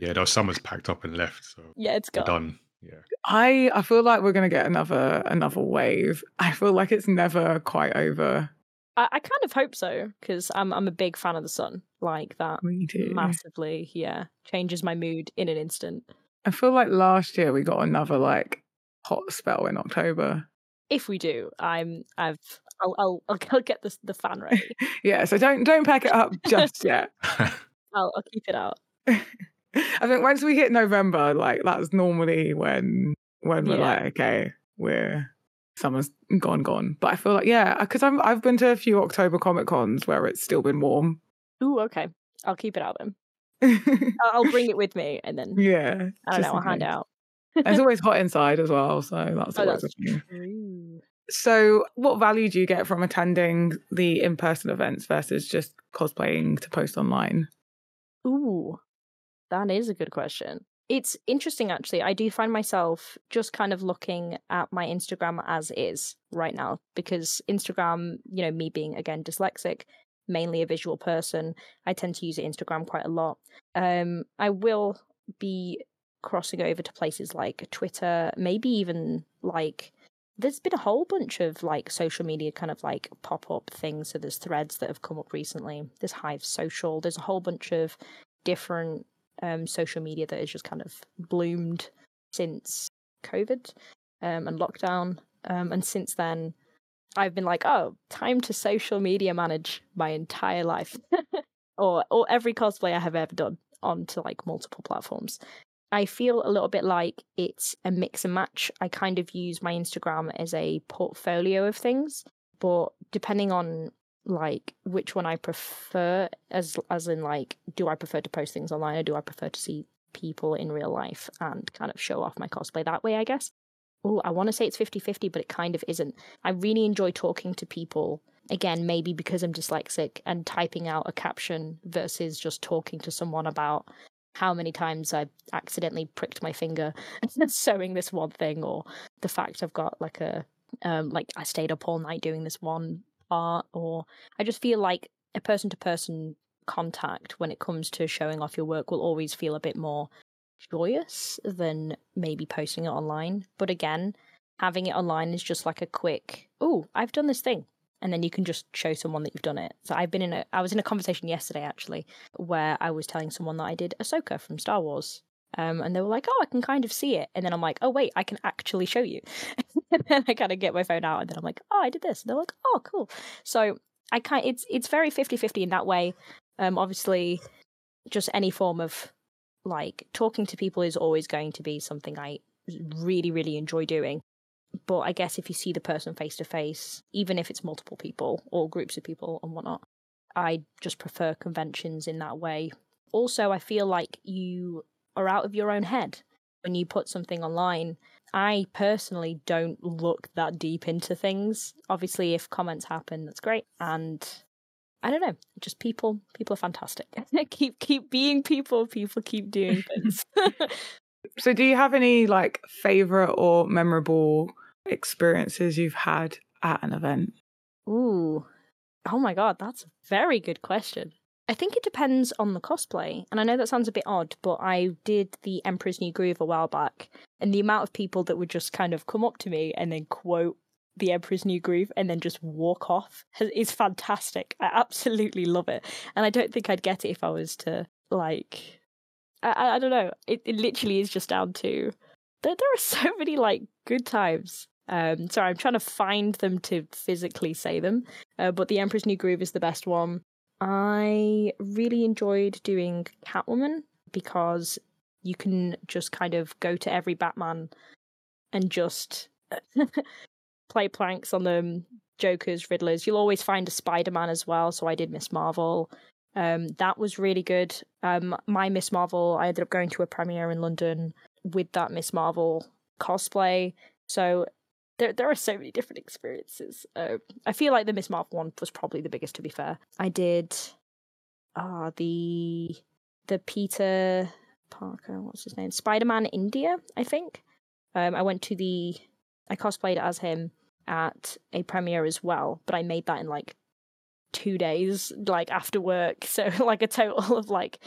Speaker 1: yeah, those summers packed up and left. So
Speaker 3: yeah, it's gone.
Speaker 1: done. Yeah.
Speaker 2: I I feel like we're gonna get another another wave. I feel like it's never quite over.
Speaker 3: I, I kind of hope so because I'm I'm a big fan of the sun. Like that
Speaker 2: Me too.
Speaker 3: massively. Yeah, changes my mood in an instant.
Speaker 2: I feel like last year we got another like hot spell in October.
Speaker 3: If we do, I'm I've I'll I'll, I'll get the the fan ready.
Speaker 2: yeah, so don't don't pack it up just yet.
Speaker 3: I'll I'll keep it out.
Speaker 2: I think once we hit November, like that's normally when when we're
Speaker 3: Yeah.
Speaker 2: like, okay, we're summer's gone, gone. But I feel like yeah, because I'm I've been to a few October Comic Cons where it's still been warm.
Speaker 3: Ooh, okay. I'll keep it out then. I'll, bring it with me and then
Speaker 2: yeah,
Speaker 3: I don't know. I'll hand out.
Speaker 2: It's always hot inside as well, so that's
Speaker 3: Oh,
Speaker 2: always
Speaker 3: that's
Speaker 2: a thing.
Speaker 3: true.
Speaker 2: So, what value do you get from attending the in-person events versus just cosplaying to post online?
Speaker 3: Ooh, that is a good question. It's interesting, actually. I do find myself just kind of looking at my Instagram as is right now because Instagram, you know, me being again dyslexic, mainly a visual person, I tend to use Instagram quite a lot. Um, I will be crossing over to places like Twitter, maybe even like there's been a whole bunch of like social media kind of like pop up things. So there's threads that have come up recently. There's Hive Social. There's a whole bunch of different um, social media that has just kind of bloomed since COVID um, and lockdown. Um, and since then, I've been like, oh, time to social media manage my entire life, or or every cosplay I have ever done onto like multiple platforms. I feel a little bit like it's a mix and match. I kind of use my Instagram as a portfolio of things, but depending on like which one I prefer, as as in like, do I prefer to post things online or do I prefer to see people in real life and kind of show off my cosplay that way? I guess. Oh, I want to say it's 50-50, but it kind of isn't. I really enjoy talking to people. Again, maybe because I'm dyslexic and typing out a caption versus just talking to someone about how many times I accidentally pricked my finger sewing this one thing, or the fact I've got like a um, like I stayed up all night doing this one part, or I just feel like a person to person contact when it comes to showing off your work will always feel a bit more joyous than maybe posting it online. But again, having it online is just like a quick, oh, I've done this thing. And then you can just show someone that you've done it. So I've been in a, I was in a conversation yesterday actually, where I was telling someone that I did Ahsoka from Star Wars. Um, and they were like, oh, I can kind of see it. And then I'm like, oh, wait, I can actually show you. and then I kind of get my phone out and then I'm like, oh, I did this. And they're like, oh, cool. So I kind it's it's very 50-50 in that way. Um, obviously, just any form of like talking to people is always going to be something I really, really enjoy doing. But I guess if you see the person face to face, even if it's multiple people or groups of people and whatnot, I just prefer conventions in that way. Also, I feel like you are out of your own head when you put something online. I personally don't look that deep into things. Obviously, if comments happen, that's great. And I don't know, just people. People are fantastic. keep keep being people. People keep doing things.
Speaker 2: so, do you have any like favorite or memorable experiences you've had at an event?
Speaker 3: Ooh, oh my god, that's a very good question. I think it depends on the cosplay. And I know that sounds a bit odd, but I did the Emperor's New Groove a while back, and the amount of people that would just kind of come up to me and then quote the Emperor's New Groove and then just walk off is fantastic. I absolutely love it. And I don't think I'd get it if I was to, like, I, I don't know. It, it literally is just down to, there, there are so many, like, good times. Um, sorry, I'm trying to find them to physically say them, uh, but the Emperor's New Groove is the best one. I really enjoyed doing Catwoman because you can just kind of go to every Batman and just play planks on them, Jokers, Riddlers. You'll always find a Spider Man as well. So I did Miss Marvel. Um, that was really good. Um, my Miss Marvel, I ended up going to a premiere in London with that Miss Marvel cosplay. So there there are so many different experiences. Uh, I feel like the Miss Marvel one was probably the biggest. To be fair, I did ah uh, the the Peter Parker. What's his name? Spider Man India. I think. Um, I went to the. I cosplayed as him at a premiere as well, but I made that in like two days, like after work. So like a total of like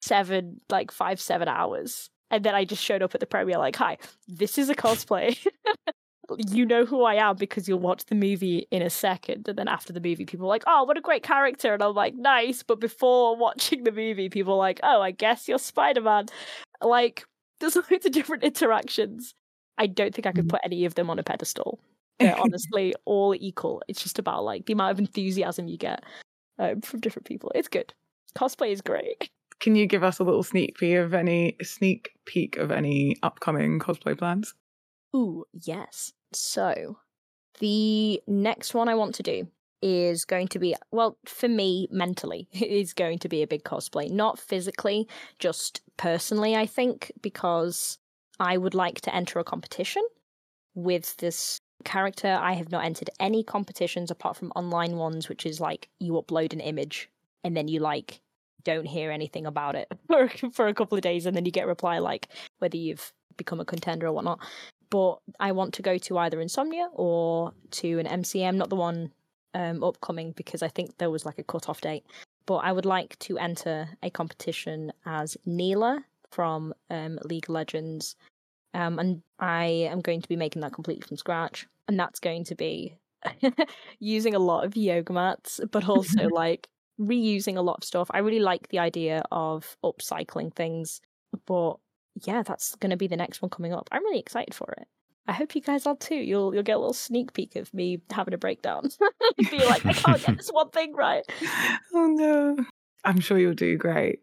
Speaker 3: seven, like five, seven hours. And then I just showed up at the premiere like, hi, this is a cosplay. you know who I am because you'll watch the movie in a second. And then after the movie, people are like, oh, what a great character. And I'm like, nice. But before watching the movie, people are like, oh, I guess you're Spider Man. Like, there's loads of different interactions. I don't think I could mm. put any of them on a pedestal. They're honestly all equal. It's just about like the amount of enthusiasm you get um, from different people. It's good. Cosplay is great.
Speaker 2: Can you give us a little sneak peek of any sneak peek of any upcoming cosplay plans?
Speaker 3: Ooh, yes. So, the next one I want to do is going to be, well, for me, mentally, is going to be a big cosplay. Not physically, just personally, I think, because I would like to enter a competition with this character. I have not entered any competitions apart from online ones, which is like you upload an image and then you like don't hear anything about it for for a couple of days, and then you get a reply like whether you've become a contender or whatnot but I want to go to either Insomnia or to an MCM, not the one um, upcoming because I think there was like a cut off date. But I would like to enter a competition as Nilah from um, League Legends. Um, and I am going to be making that completely from scratch. And that's going to be using a lot of yoga mats, but also like reusing a lot of stuff. I really like the idea of upcycling things, but yeah, that's going to be the next one coming up. I'm really excited for it. I hope you guys are too. You'll you'll get a little sneak peek of me having a breakdown. Be like, I can't get this one thing right.
Speaker 2: Oh no. I'm sure you'll do great.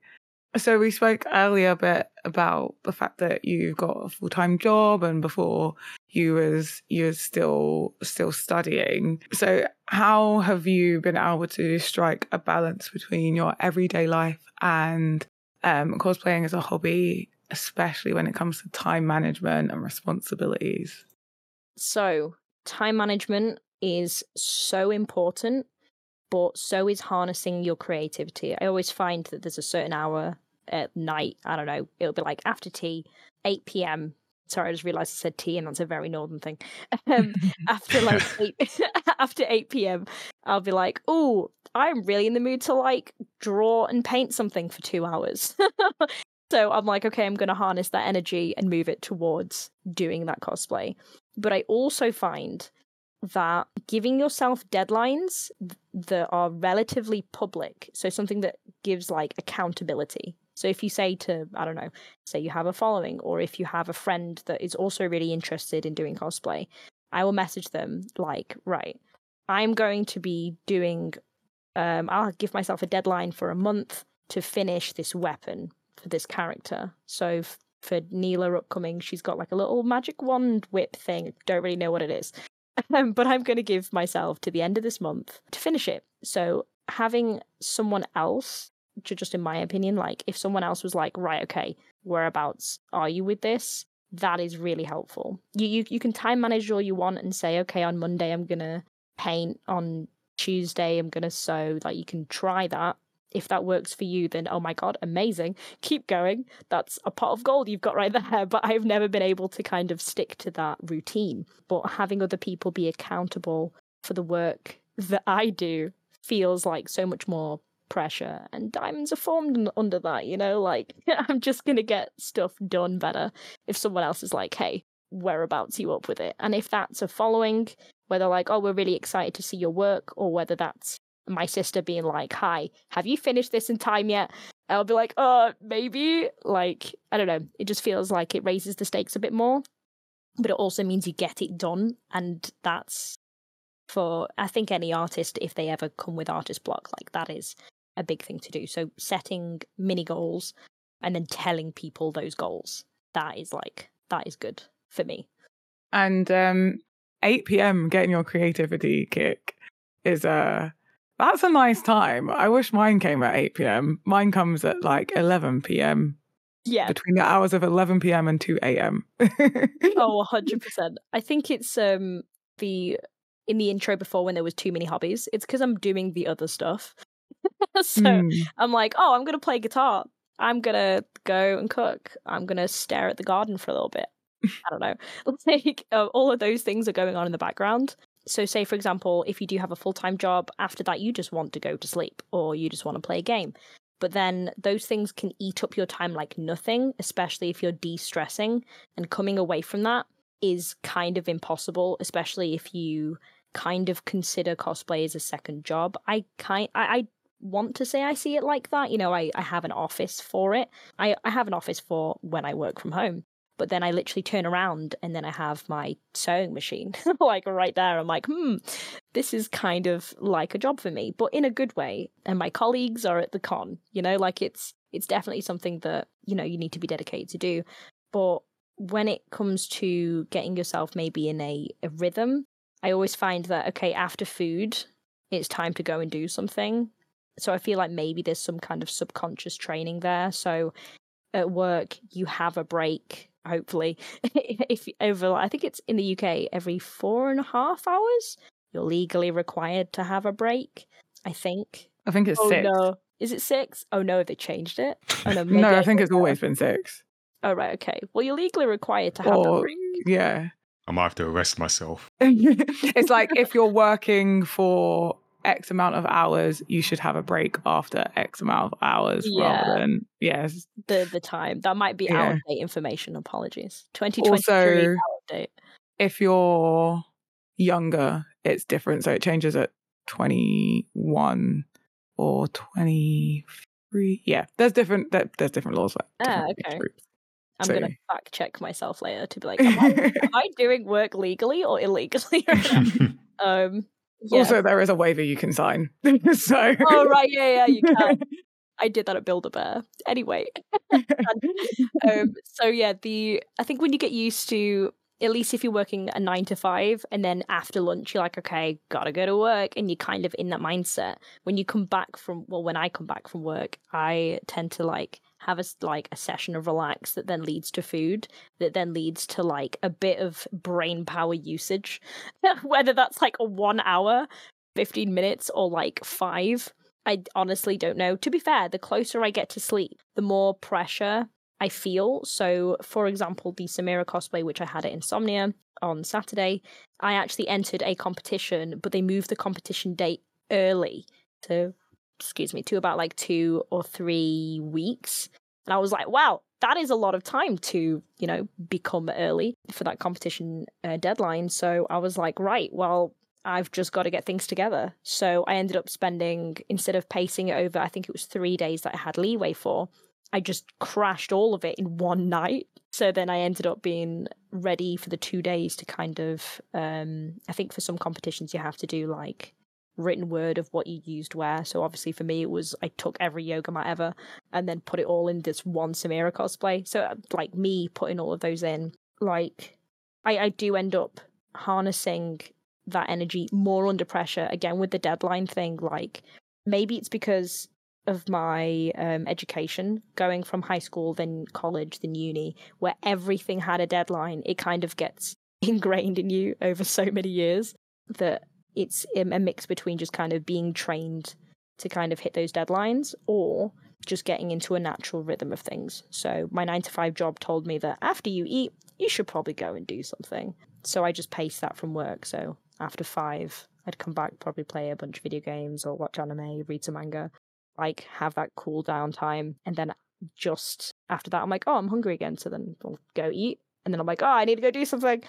Speaker 2: So we spoke earlier a bit about the fact that you've got a full time job and before you was you was still still studying. So how have you been able to strike a balance between your everyday life and um, cosplaying as a hobby especially when it comes to time management and responsibilities?
Speaker 3: So, time management is so important, but so is harnessing your creativity. I always find that there's a certain hour at night. I don't know. It'll be like after tea, 8 p.m. Sorry, I just realized I said tea, and that's a very northern thing. Um, after like 8, after 8 p.m., I'll be like, oh, I'm really in the mood to like draw and paint something for two hours. so I'm like, okay, I'm going to harness that energy and move it towards doing that cosplay. But I also find that giving yourself deadlines that are relatively public, so something that gives like accountability. So if you say to, I don't know, say you have a following, or if you have a friend that is also really interested in doing cosplay, I will message them like, right, I'm going to be doing, um, I'll give myself a deadline for a month to finish this weapon for this character. So for Nilah upcoming, she's got like a little magic wand whip thing. Don't really know what it is. But I'm going to give myself to the end of this month to finish it. So having someone else, just in my opinion, like if someone else was like, right, okay, whereabouts are you with this? That is really helpful. You you you can time manage all you want and say, okay, on Monday I'm gonna paint, on Tuesday I'm gonna sew. Like you can try that if that works for you, then oh my god, amazing. Keep going. That's a pot of gold you've got right there. But I've never been able to kind of stick to that routine. But having other people be accountable for the work that I do feels like so much more pressure. And diamonds are formed under that, you know? Like, I'm just going to get stuff done better if someone else is like, hey, whereabouts you up with it? And if that's a following, whether like, oh, we're really excited to see your work, or whether that's my sister being like, Hi, have you finished this in time yet? I'll be like, uh, maybe. Like, I don't know. It just feels like it raises the stakes a bit more. But it also means you get it done. And that's for, I think, any artist, if they ever come with artist block, like that is a big thing to do. So setting mini goals and then telling people those goals, that is like, that is good for me.
Speaker 2: And um 8 p.m. getting your creativity kick is uh that's a nice time. I wish mine came at 8 p.m. Mine comes at like 11 p.m.
Speaker 3: Yeah.
Speaker 2: Between the hours of 11 p.m. and 2 a.m.
Speaker 3: oh, 100%. I think it's um the in the intro before when there was too many hobbies. It's because I'm doing the other stuff. so mm. I'm like, oh, I'm gonna play guitar. I'm gonna go and cook. I'm gonna stare at the garden for a little bit. I don't know. Like uh, all of those things are going on in the background, so, say for example, if you do have a full time job, after that you just want to go to sleep or you just want to play a game. But then those things can eat up your time like nothing, especially if you're de stressing. And coming away from that is kind of impossible, especially if you kind of consider cosplay as a second job. I kind I, I want to say I see it like that. You know, I, I have an office for it. I, I have an office for when I work from home but then I literally turn around and then I have my sewing machine like right there. I'm like, hmm, this is kind of like a job for me, but in a good way. And my colleagues are at the con, you know, like it's it's definitely something that, you know, you need to be dedicated to do. But when it comes to getting yourself maybe in a, a rhythm, I always find that okay, after food, it's time to go and do something. So I feel like maybe there's some kind of subconscious training there. So at work, you have a break hopefully if over i think it's in the uk every four and a half hours you're legally required to have a break i think.
Speaker 2: I think it's
Speaker 3: oh,
Speaker 2: six.
Speaker 3: no. Is it six? Oh no they changed it. Oh, no,
Speaker 2: no i think it's always been six.
Speaker 3: Oh right okay. Well you're legally required to have or, a break.
Speaker 2: yeah.
Speaker 1: I might have to arrest myself.
Speaker 2: It's like if you're working for X amount of hours, you should have a break after X amount of hours yeah. rather than yes.
Speaker 3: The the time. That might be yeah. out of date information. Apologies. Twenty twenty three date.
Speaker 2: If you're younger, it's different. So it changes at twenty one or twenty three. Yeah. There's different there's different laws. Like
Speaker 3: ah, okay. I'm so. gonna fact check myself later to be like, am I, am I doing work legally or illegally? um
Speaker 2: yeah. Also, there is a waiver you can sign. so.
Speaker 3: Oh right, yeah, yeah, you can. I did that at Build a Bear. Anyway, um, so yeah, the I think when you get used to at least if you're working a nine to five and then after lunch you're like okay gotta go to work and you're kind of in that mindset when you come back from well when i come back from work i tend to like have a like a session of relax that then leads to food that then leads to like a bit of brain power usage whether that's like a one hour 15 minutes or like five I honestly don't know. To be fair, the closer I get to sleep, the more pressure I feel. So, for example, the Samira cosplay, which I had at Insomnia on Saturday, I actually entered a competition, but they moved the competition date early to, excuse me, to about like two or three weeks. And I was like, wow, that is a lot of time to, you know, become early for that competition uh, deadline. So I was like, right, well, I've just got to get things together. So I ended up spending, instead of pacing it over, I think it was three days that I had leeway for, I just crashed all of it in one night. So then I ended up being ready for the two days to kind of, um, I think for some competitions you have to do like written word of what you used where. So obviously for me it was I took every yoga mat ever and then put it all in this one Samira cosplay. So like me putting all of those in, like I, I do end up harnessing that energy more under pressure again with the deadline thing. Like maybe it's because of my um, education, going from high school, then college, then uni, where everything had a deadline, it kind of gets ingrained in you over so many years that it's um, a mix between just kind of being trained to kind of hit those deadlines or just getting into a natural rhythm of things. So my nine to five job told me that after you eat, you should probably go and do something. So I just paced that from work. So after five, I'd come back, probably play a bunch of video games or watch anime, read some manga, like have that cool down time. And then just after that, I'm like, oh, I'm hungry again. So then I'll go eat. And then I'm like, oh, I need to go do something.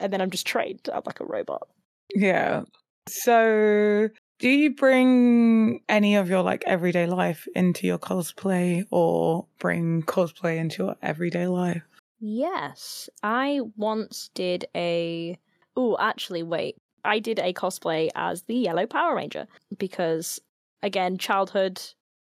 Speaker 3: And then I'm just trained. I'm like a robot.
Speaker 2: Yeah. So, do you bring any of your like everyday life into your cosplay or bring cosplay into your everyday life?
Speaker 3: Yes. I once did a. Oh, actually, wait. I did a cosplay as the Yellow Power Ranger because, again, childhood,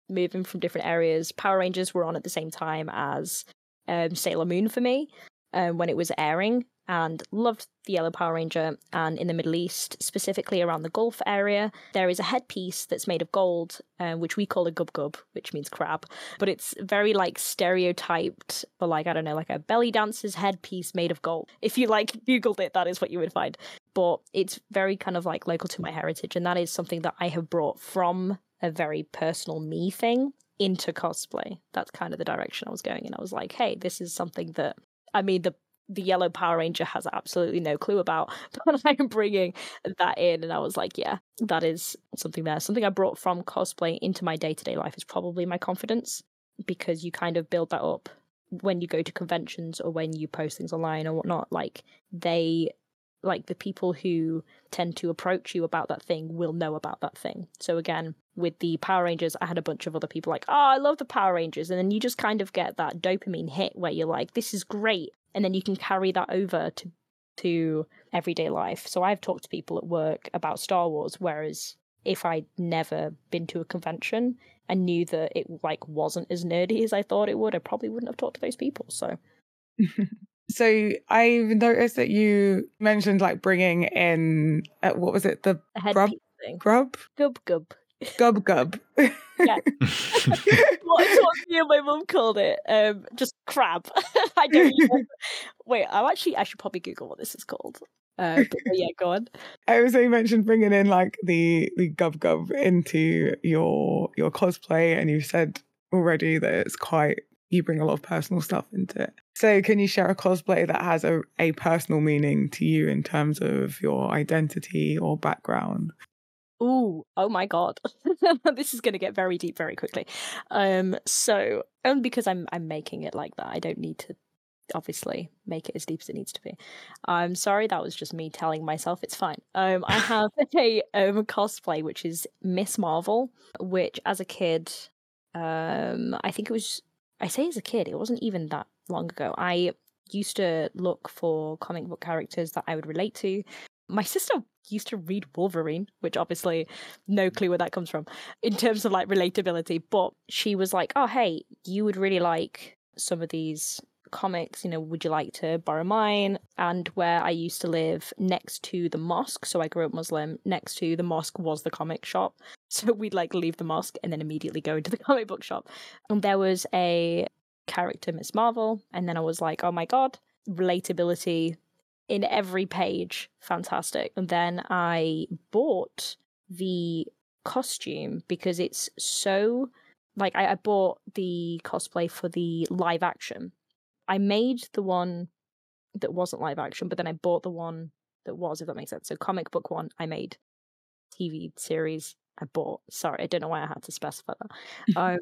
Speaker 3: moving from different areas. Power Rangers were on at the same time as um, Sailor Moon for me um, when it was airing and loved the Yellow Power Ranger. And in the Middle East, specifically around the Gulf area, there is a headpiece that's made of gold, uh, which we call a gub gub, which means crab. But it's very like stereotyped for like, I don't know, like a belly dancer's headpiece made of gold. If you like Googled it, that is what you would find. But it's very kind of like local to my heritage. And that is something that I have brought from a very personal me thing into cosplay. That's kind of the direction I was going in. I was like, hey, this is something that I mean, the the yellow Power Ranger has absolutely no clue about, but I'm bringing that in, and I was like, yeah, that is something there. Something I brought from cosplay into my day to day life is probably my confidence, because you kind of build that up when you go to conventions or when you post things online or whatnot. Like they, like the people who tend to approach you about that thing will know about that thing. So again, with the Power Rangers, I had a bunch of other people like, oh, I love the Power Rangers. And then you just kind of get that dopamine hit where you're like, this is great and then you can carry that over to to everyday life. So I've talked to people at work about Star Wars, whereas if I'd never been to a convention and knew that it like wasn't as nerdy as I thought it would, I probably wouldn't have talked to those people. So.
Speaker 2: so I've noticed that you mentioned like bringing in uh, what was it the grub
Speaker 3: thing.
Speaker 2: grub
Speaker 3: gub gub
Speaker 2: gub gub.
Speaker 3: yeah. what, what me and my mum called it. Um, just crab. I don't even. Wait, I'm actually. I should probably Google what this is called. Uh, but, yeah, go on.
Speaker 2: I also mentioned bringing in like the the gub gub into your your cosplay, and you said already that it's quite you bring a lot of personal stuff into it. So, can you share a cosplay that has a, a personal meaning to you in terms of your identity or background?
Speaker 3: Ooh, oh my god. this is going to get very deep very quickly. Um so only because I'm I'm making it like that. I don't need to obviously make it as deep as it needs to be. I'm sorry that was just me telling myself it's fine. Um I have a um cosplay which is Miss Marvel, which as a kid um I think it was I say as a kid, it wasn't even that long ago. I used to look for comic book characters that I would relate to. My sister used to read Wolverine, which obviously no mm. clue where that comes from in terms of like relatability. But she was like, oh, hey, you would really like some of these comics, you know, would you like to borrow mine? And where I used to live next to the mosque, so I grew up Muslim, next to the mosque was the comic shop. So we'd like leave the mosque and then immediately go into the comic book shop. And there was a character, Miss Marvel, and then I was like, oh my god, relatability in every page. Fantastic. And then I bought the costume because it's so like I, I bought the cosplay for the live action. I made the one that wasn't live action, but then I bought the one that was, if that makes sense. So comic book one I made, TV series I bought. Sorry, I don't know why I had to specify that. um,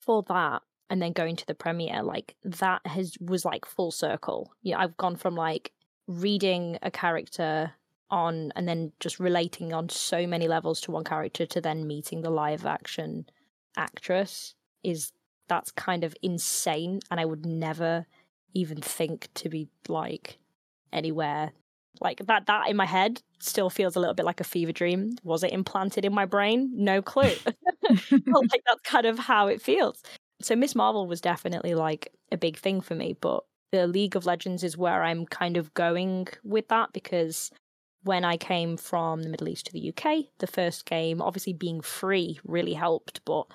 Speaker 3: for that, and then going to the premiere, like that has was like full circle. Yeah, I've gone from like reading a character on and then just relating on so many levels to one character to then meeting the live action actress is that's kind of insane and I would never even think to be like anywhere. Like that that in my head still feels a little bit like a fever dream. Was it implanted in my brain? No clue. Like that's kind of how it feels. So miss marvel was definitely like a big thing for me but the league of legends is where i'm kind of going with that because when i came from the middle east to the uk the first game obviously being free really helped but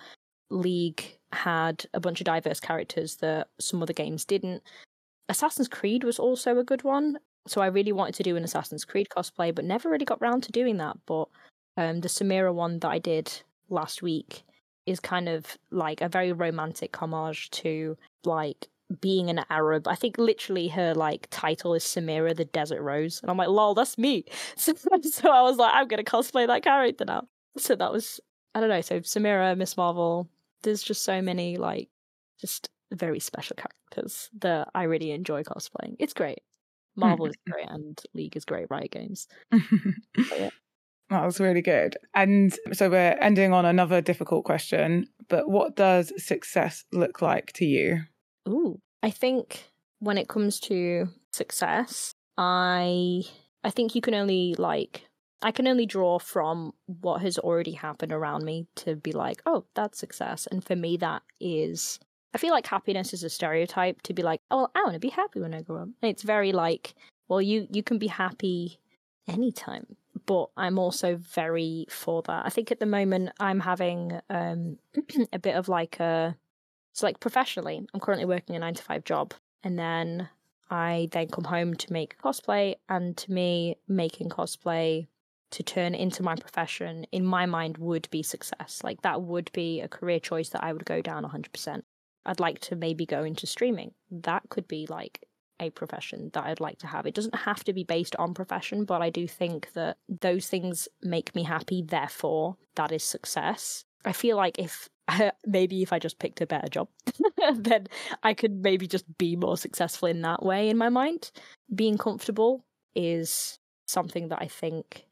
Speaker 3: league had a bunch of diverse characters that some other games didn't assassin's creed was also a good one so I really wanted to do an Assassin's Creed cosplay, but never really got round to doing that. But um, the Samira one that I did last week is kind of like a very romantic homage to like being an Arab. I think literally her like title is Samira the Desert Rose, and I'm like, lol, that's me. So, so I was like, I'm gonna cosplay that character now. So that was I don't know. So Samira, Miss Marvel, there's just so many like just very special characters that I really enjoy cosplaying. It's great. Marvel is great mm-hmm. and League is great, Riot Games. yeah.
Speaker 2: That was really good. And so we're ending on another difficult question, but what does success look like to you?
Speaker 3: Ooh, I think when it comes to success, I I think you can only like I can only draw from what has already happened around me to be like, oh, that's success. And for me that is I feel like happiness is a stereotype to be like, oh, well, I want to be happy when I grow up. And it's very like, well, you you can be happy anytime. But I'm also very for that. I think at the moment I'm having um, a bit of like a so like professionally, I'm currently working a nine to five job, and then I then come home to make cosplay, and to me, making cosplay to turn into my profession in my mind would be success. Like that would be a career choice that I would go down 100%. I'd like to maybe go into streaming. That could be like a profession that I'd like to have. It doesn't have to be based on profession, but I do think that those things make me happy, therefore, that is success. I feel like if maybe if I just picked a better job, then I could maybe just be more successful in that way in my mind. Being comfortable is something that I think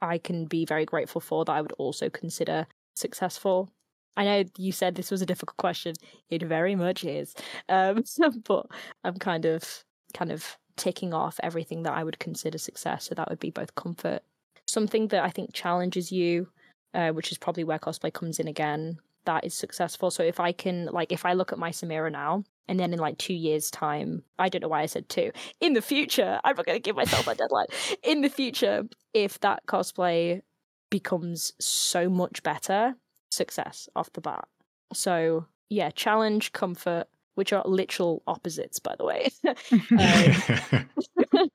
Speaker 3: I can be very grateful for, that I would also consider successful. I know you said this was a difficult question. It very much is. Um, but I'm kind of kind of ticking off everything that I would consider success. So that would be both comfort, something that I think challenges you, uh, which is probably where cosplay comes in again. That is successful. So if I can, like, if I look at my Samira now, and then in like two years' time, I don't know why I said two. In the future, I'm not going to give myself a deadline. In the future, if that cosplay becomes so much better success off the bat. So, yeah, challenge, comfort, which are literal opposites, by the way. um,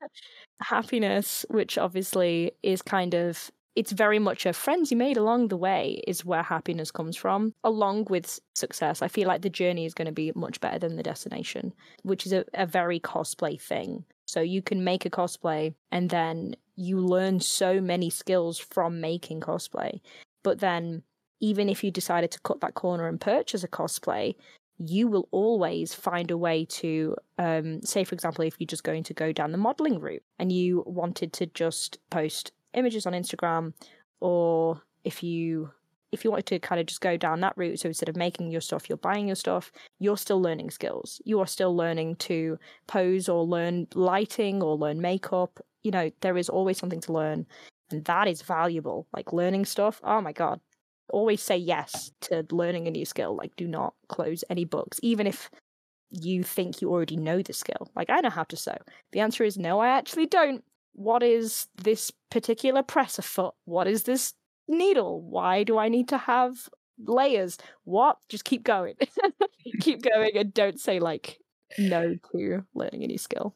Speaker 3: happiness, which obviously is kind of it's very much a friends you made along the way is where happiness comes from along with success. I feel like the journey is going to be much better than the destination which is a, a very cosplay thing. So you can make a cosplay and then you learn so many skills from making cosplay. But then even if you decided to cut that corner and purchase a cosplay, you will always find a way to, um, say, for example, if you're just going to go down the modeling route and you wanted to just post images on Instagram, or if you if you wanted to kind of just go down that route, so instead of making your stuff, you're buying your stuff, you're still learning skills. You are still learning to pose or learn lighting or learn makeup. You know, there is always something to learn. And that is valuable. Like learning stuff, oh my God, always say yes to learning a new skill. Like, do not close any books, even if you think you already know the skill. Like, I know how to sew. The answer is no, I actually don't. What is this particular presser foot? What is this needle? Why do I need to have layers? What? Just keep going. keep going and don't say, like, no to learning a new skill.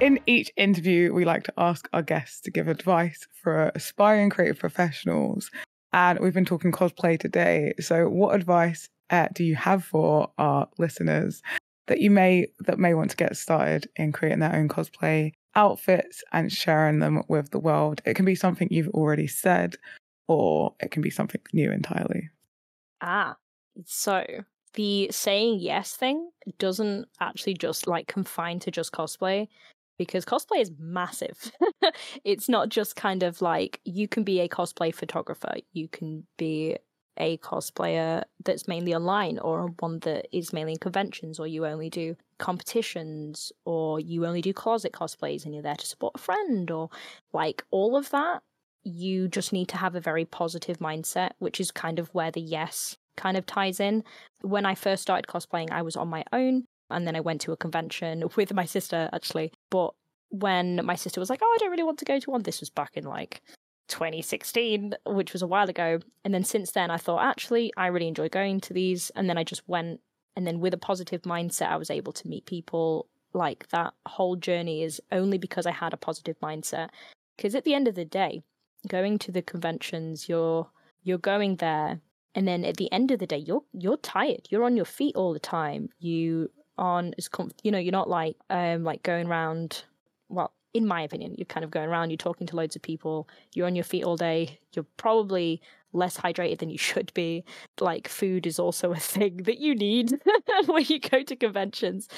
Speaker 2: In each interview, we like to ask our guests to give advice for aspiring creative professionals. And we've been talking cosplay today. So, what advice uh, do you have for our listeners that you may that may want to get started in creating their own cosplay outfits and sharing them with the world? It can be something you've already said, or it can be something new entirely.
Speaker 3: Ah, so the saying yes thing doesn't actually just like confine to just cosplay because cosplay is massive. it's not just kind of like you can be a cosplay photographer, you can be a cosplayer that's mainly online or one that is mainly in conventions or you only do competitions or you only do closet cosplays and you're there to support a friend or like all of that you just need to have a very positive mindset which is kind of where the yes kind of ties in. When i first started cosplaying i was on my own and then i went to a convention with my sister actually. But when my sister was like oh i don't really want to go to one this was back in like 2016, which was a while ago. And then since then, I thought, actually, I really enjoy going to these. And then I just went. And then with a positive mindset, I was able to meet people. Like that whole journey is only because I had a positive mindset. Because at the end of the day, going to the conventions, you're you're going there, and then at the end of the day, you're you're tired. You're on your feet all the time. You on as com- you know, you're not like um like going around well in my opinion, you're kind of going around, you're talking to loads of people, you're on your feet all day, you're probably less hydrated than you should be. Like, food is also a thing that you need when you go to conventions.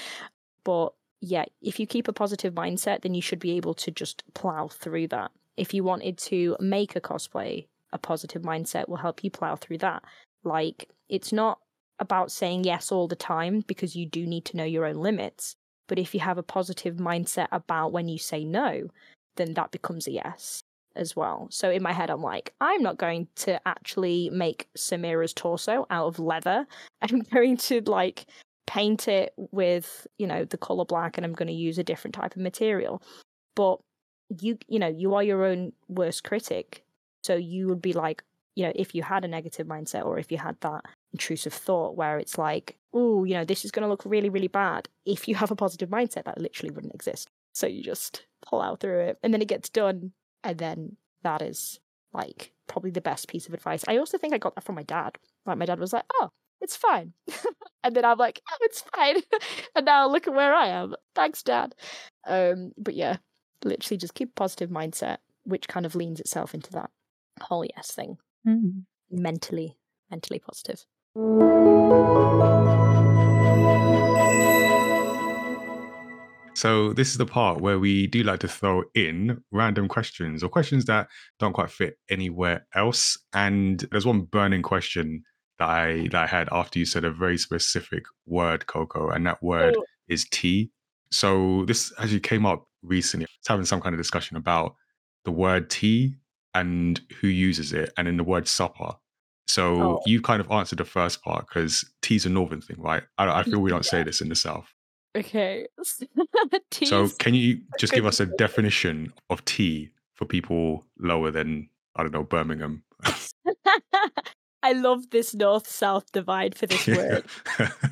Speaker 3: But yeah, if you keep a positive mindset, then you should be able to just plow through that. If you wanted to make a cosplay, a positive mindset will help you plow through that. Like, it's not about saying yes all the time because you do need to know your own limits. But if you have a positive mindset about when you say no, then that becomes a yes as well. So in my head, I'm like, I'm not going to actually make Samira's torso out of leather. I'm going to like paint it with, you know, the color black and I'm going to use a different type of material. But you, you know, you are your own worst critic. So you would be like, you know, if you had a negative mindset or if you had that intrusive thought where it's like, oh, you know, this is going to look really, really bad. If you have a positive mindset, that literally wouldn't exist. So you just plow through it and then it gets done. And then that is like probably the best piece of advice. I also think I got that from my dad. Like, my dad was like, oh, it's fine. and then I'm like, oh, it's fine. and now look at where I am. Thanks, dad. Um, but yeah, literally just keep a positive mindset, which kind of leans itself into that whole yes thing.
Speaker 2: Mm.
Speaker 3: Mentally, mentally positive.
Speaker 1: So this is the part where we do like to throw in random questions or questions that don't quite fit anywhere else. And there's one burning question that I that I had after you said a very specific word, Coco, and that word
Speaker 3: Oh.
Speaker 1: is tea. So this actually came up recently. It's having some kind of discussion about the word tea and who uses it, and in the word supper. So
Speaker 3: Oh.
Speaker 1: you kind of answered the first part because tea's a northern thing, right? I, I feel we don't say this in the south.
Speaker 3: Okay.
Speaker 1: So can you just give us a definition of tea for people lower than I don't know Birmingham?
Speaker 3: I love this north south divide for this word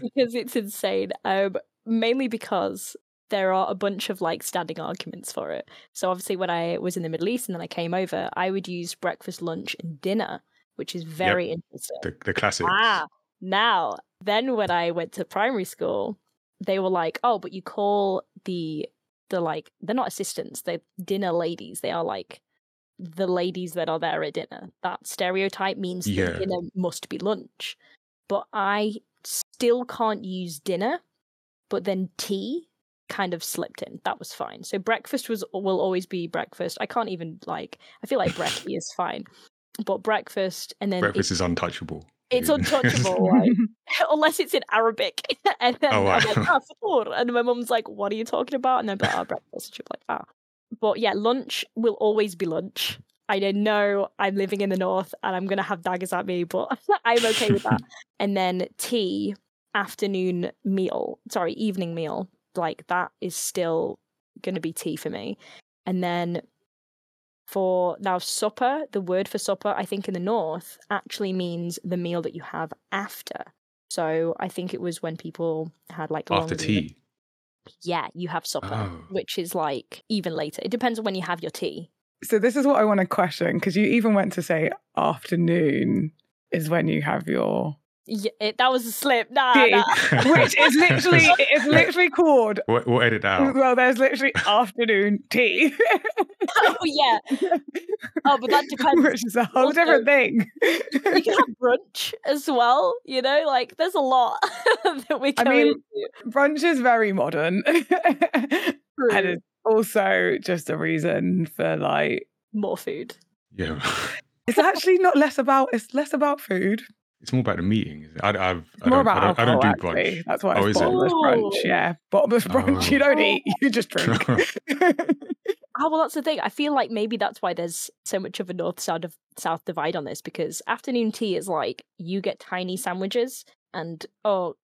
Speaker 3: because it's insane. Um, mainly because there are a bunch of like standing arguments for it. So obviously, when I was in the Middle East and then I came over, I would use breakfast, lunch, and dinner, which is very interesting.
Speaker 1: the, the classic.
Speaker 3: Ah, now then when I went to primary school, they were like, "Oh, but you call the the like they're not assistants, they're dinner ladies. They are like the ladies that are there at dinner. That stereotype means
Speaker 1: Yeah.
Speaker 3: dinner must be lunch. But I still can't use dinner, but then tea kind of slipped in. That was fine. So breakfast was will always be breakfast. I can't even like I feel like brekkie is fine. But breakfast and then
Speaker 1: Breakfast is untouchable.
Speaker 3: it's untouchable, like, unless it's in Arabic. and then
Speaker 1: Oh,
Speaker 3: I'm like, ah. And my mum's like, what are you talking about? And then, but, ah, breakfast. And be like, ah. But yeah, lunch will always be lunch. I don't know I'm living in the north and I'm going to have daggers at me, but I'm okay with that. and then tea, afternoon meal, sorry, evening meal, like that is still going to be tea for me. And then for now supper the word for supper i think in the north actually means the meal that you have after so i think it was when people had like
Speaker 1: After
Speaker 3: long
Speaker 1: tea.
Speaker 3: yeah, you have supper,
Speaker 1: Oh.
Speaker 3: which is like even later. It depends on when you have your tea.
Speaker 2: So this is what I want to question because you even went to say afternoon is when you have your
Speaker 3: Yeah, it, that was a slip. Nah,
Speaker 2: tea,
Speaker 3: nah.
Speaker 2: which is literally it is literally called.
Speaker 1: we'll, we'll edit that out.
Speaker 2: Well, there's literally afternoon tea,
Speaker 3: oh yeah. Oh, but that depends.
Speaker 2: which is a whole
Speaker 3: Also-
Speaker 2: different thing.
Speaker 3: you can have brunch as well. You know, like there's a lot that we can.
Speaker 2: I mean,
Speaker 3: into.
Speaker 2: Brunch is very modern, and it's also just a reason for like
Speaker 3: More food.
Speaker 1: Yeah.
Speaker 2: it's actually not less about it's less about food.
Speaker 1: It's more about the meeting. isn't it? I, I've,
Speaker 2: It's
Speaker 1: I
Speaker 2: more
Speaker 1: don't,
Speaker 2: about
Speaker 1: I don't, I don't do
Speaker 2: alcohol, actually.
Speaker 1: brunch.
Speaker 2: That's why
Speaker 1: Oh,
Speaker 2: it's
Speaker 1: is it?
Speaker 2: bottomless brunch.
Speaker 3: Oh.
Speaker 2: Yeah, bottomless brunch. You
Speaker 1: Oh.
Speaker 2: don't eat, oh. you just drink.
Speaker 3: Oh well, that's the thing. I feel like maybe that's why there's so much of a north south of south divide on this because afternoon tea is like you get tiny sandwiches and oh,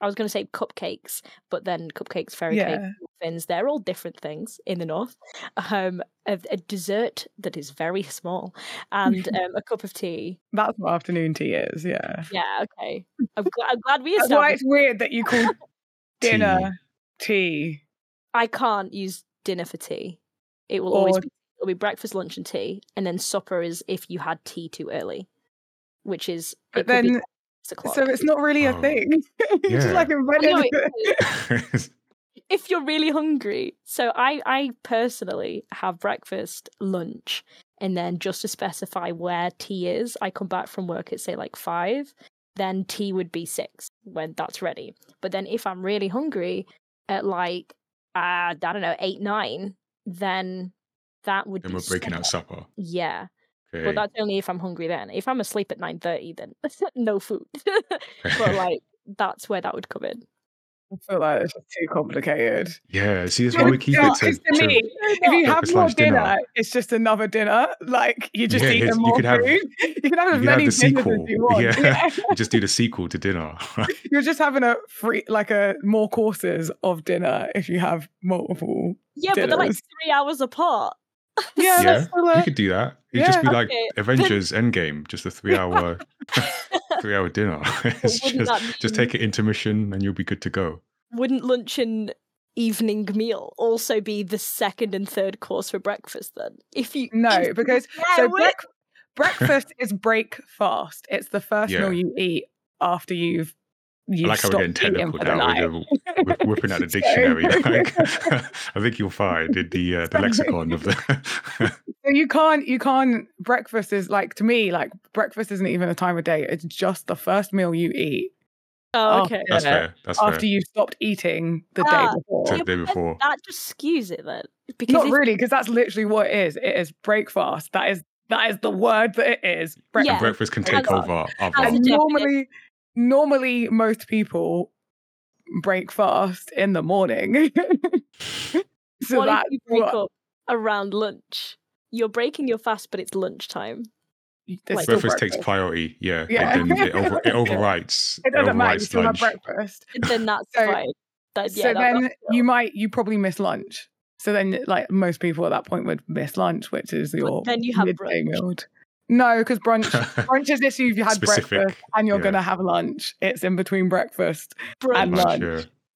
Speaker 3: I was going to say cupcakes, but then cupcakes, fairy cake,
Speaker 2: yeah,
Speaker 3: muffins, they're all different things in the north. Um, a, a dessert that is very small and um, a cup of tea.
Speaker 2: that's what afternoon tea is. Yeah,
Speaker 3: Yeah, okay. I'm, gl- I'm glad we
Speaker 2: that's why it's weird that you call dinner tea.
Speaker 3: I can't use dinner for tea. It will
Speaker 2: Or-
Speaker 3: always be, it'll be breakfast, lunch, and tea, and then supper is if you had tea too early, which is
Speaker 2: But
Speaker 3: it could be
Speaker 2: then,
Speaker 3: six o'clock.
Speaker 2: so it's not really a
Speaker 1: Oh.
Speaker 2: thing. you just
Speaker 1: Yeah.
Speaker 2: like invented
Speaker 3: No,
Speaker 2: it.
Speaker 3: it is. if you're really hungry. So I, I personally have breakfast, lunch, and then just to specify where tea is, I come back from work at say like five. Then tea would be six when that's ready. But then if I'm really hungry at like uh, I don't know eight nine, then that would
Speaker 1: Then
Speaker 3: be
Speaker 1: we're breaking
Speaker 3: supper.
Speaker 1: out supper.
Speaker 3: Yeah,
Speaker 1: Okay.
Speaker 3: but that's only if I'm hungry. Then if I'm asleep at nine thirty, then no food. but like that's where that would come in.
Speaker 2: I feel like it's just too complicated.
Speaker 1: yeah, see, that's
Speaker 2: No,
Speaker 1: why we keep
Speaker 2: not.
Speaker 1: it to,
Speaker 2: It's to me. If you have more
Speaker 1: dinner.
Speaker 2: dinner, it's just another dinner. Like you just
Speaker 1: Yeah,
Speaker 2: eat
Speaker 1: it's- you
Speaker 2: more
Speaker 1: could have-
Speaker 2: food. you can have as
Speaker 1: you can have
Speaker 2: many
Speaker 1: the
Speaker 2: dinners
Speaker 1: sequel.
Speaker 2: as you want.
Speaker 1: Yeah.
Speaker 2: Yeah.
Speaker 1: you just do the sequel to dinner.
Speaker 2: You're just having a free, like a more courses of dinner if you have multiple.
Speaker 3: Yeah, but they're like three hours apart.
Speaker 2: Yeah,
Speaker 1: yeah,
Speaker 2: that's
Speaker 1: you could do that. It'd just be like
Speaker 3: Okay.
Speaker 1: Avengers Endgame, just a three-hour, three-hour dinner. it's
Speaker 3: wouldn't
Speaker 1: just,
Speaker 3: that
Speaker 1: just
Speaker 3: mean-
Speaker 1: take an intermission and you'll be good to go.
Speaker 3: Wouldn't lunch and evening meal also be the second and third course for breakfast then? If you
Speaker 2: No,
Speaker 3: if-
Speaker 2: because
Speaker 3: Yeah,
Speaker 2: so
Speaker 3: it would.
Speaker 2: brec- breakfast is break fast. It's the first
Speaker 1: Yeah.
Speaker 2: meal you eat after you've you've
Speaker 1: like how we're
Speaker 2: stopped
Speaker 1: getting
Speaker 2: eating
Speaker 1: technical
Speaker 2: for the
Speaker 1: now.
Speaker 2: night.
Speaker 1: We're, we're whipping out the
Speaker 2: So-
Speaker 1: dictionary. Like, I think you'll find in the uh, the lexicon of the.
Speaker 2: So you can't you can't breakfast is like to me like breakfast isn't even a time of day. It's just the first meal you eat
Speaker 3: Oh,
Speaker 2: after,
Speaker 3: okay.
Speaker 1: That's fair. That's
Speaker 2: after
Speaker 1: fair.
Speaker 2: you stopped eating the
Speaker 3: Ah,
Speaker 2: day before.
Speaker 1: The day before.
Speaker 3: That just skews it then. Because
Speaker 2: Not
Speaker 3: if-
Speaker 2: really, because that's literally what it is. It is breakfast. That is that is the word that it is.
Speaker 3: Yeah.
Speaker 2: Breakfast.
Speaker 1: Breakfast can
Speaker 3: As-
Speaker 1: take over
Speaker 3: as
Speaker 2: And normally, normally most people break fast in the morning. so
Speaker 3: what
Speaker 2: that's
Speaker 3: if you break
Speaker 2: what
Speaker 3: up around lunch? You're breaking your fast, but it's lunchtime.
Speaker 2: it's
Speaker 3: like-
Speaker 1: breakfast takes priority. Yeah,
Speaker 2: Yeah.
Speaker 1: It, then it, over, it overrides.
Speaker 2: It doesn't matter. You
Speaker 1: overrides
Speaker 2: still have
Speaker 1: lunch.
Speaker 2: breakfast.
Speaker 3: Then that's
Speaker 2: So-
Speaker 3: fine. That, yeah,
Speaker 2: so
Speaker 3: that-
Speaker 2: then
Speaker 3: that's
Speaker 2: you might you probably miss lunch. So then, like most people at that point would miss lunch, which is your
Speaker 3: then you have
Speaker 2: midday
Speaker 3: brunch.
Speaker 2: meal. No, because brunch brunch is if you've had
Speaker 1: Specific,
Speaker 2: breakfast and you're
Speaker 1: yeah.
Speaker 2: gonna have lunch. It's in between breakfast and lunch.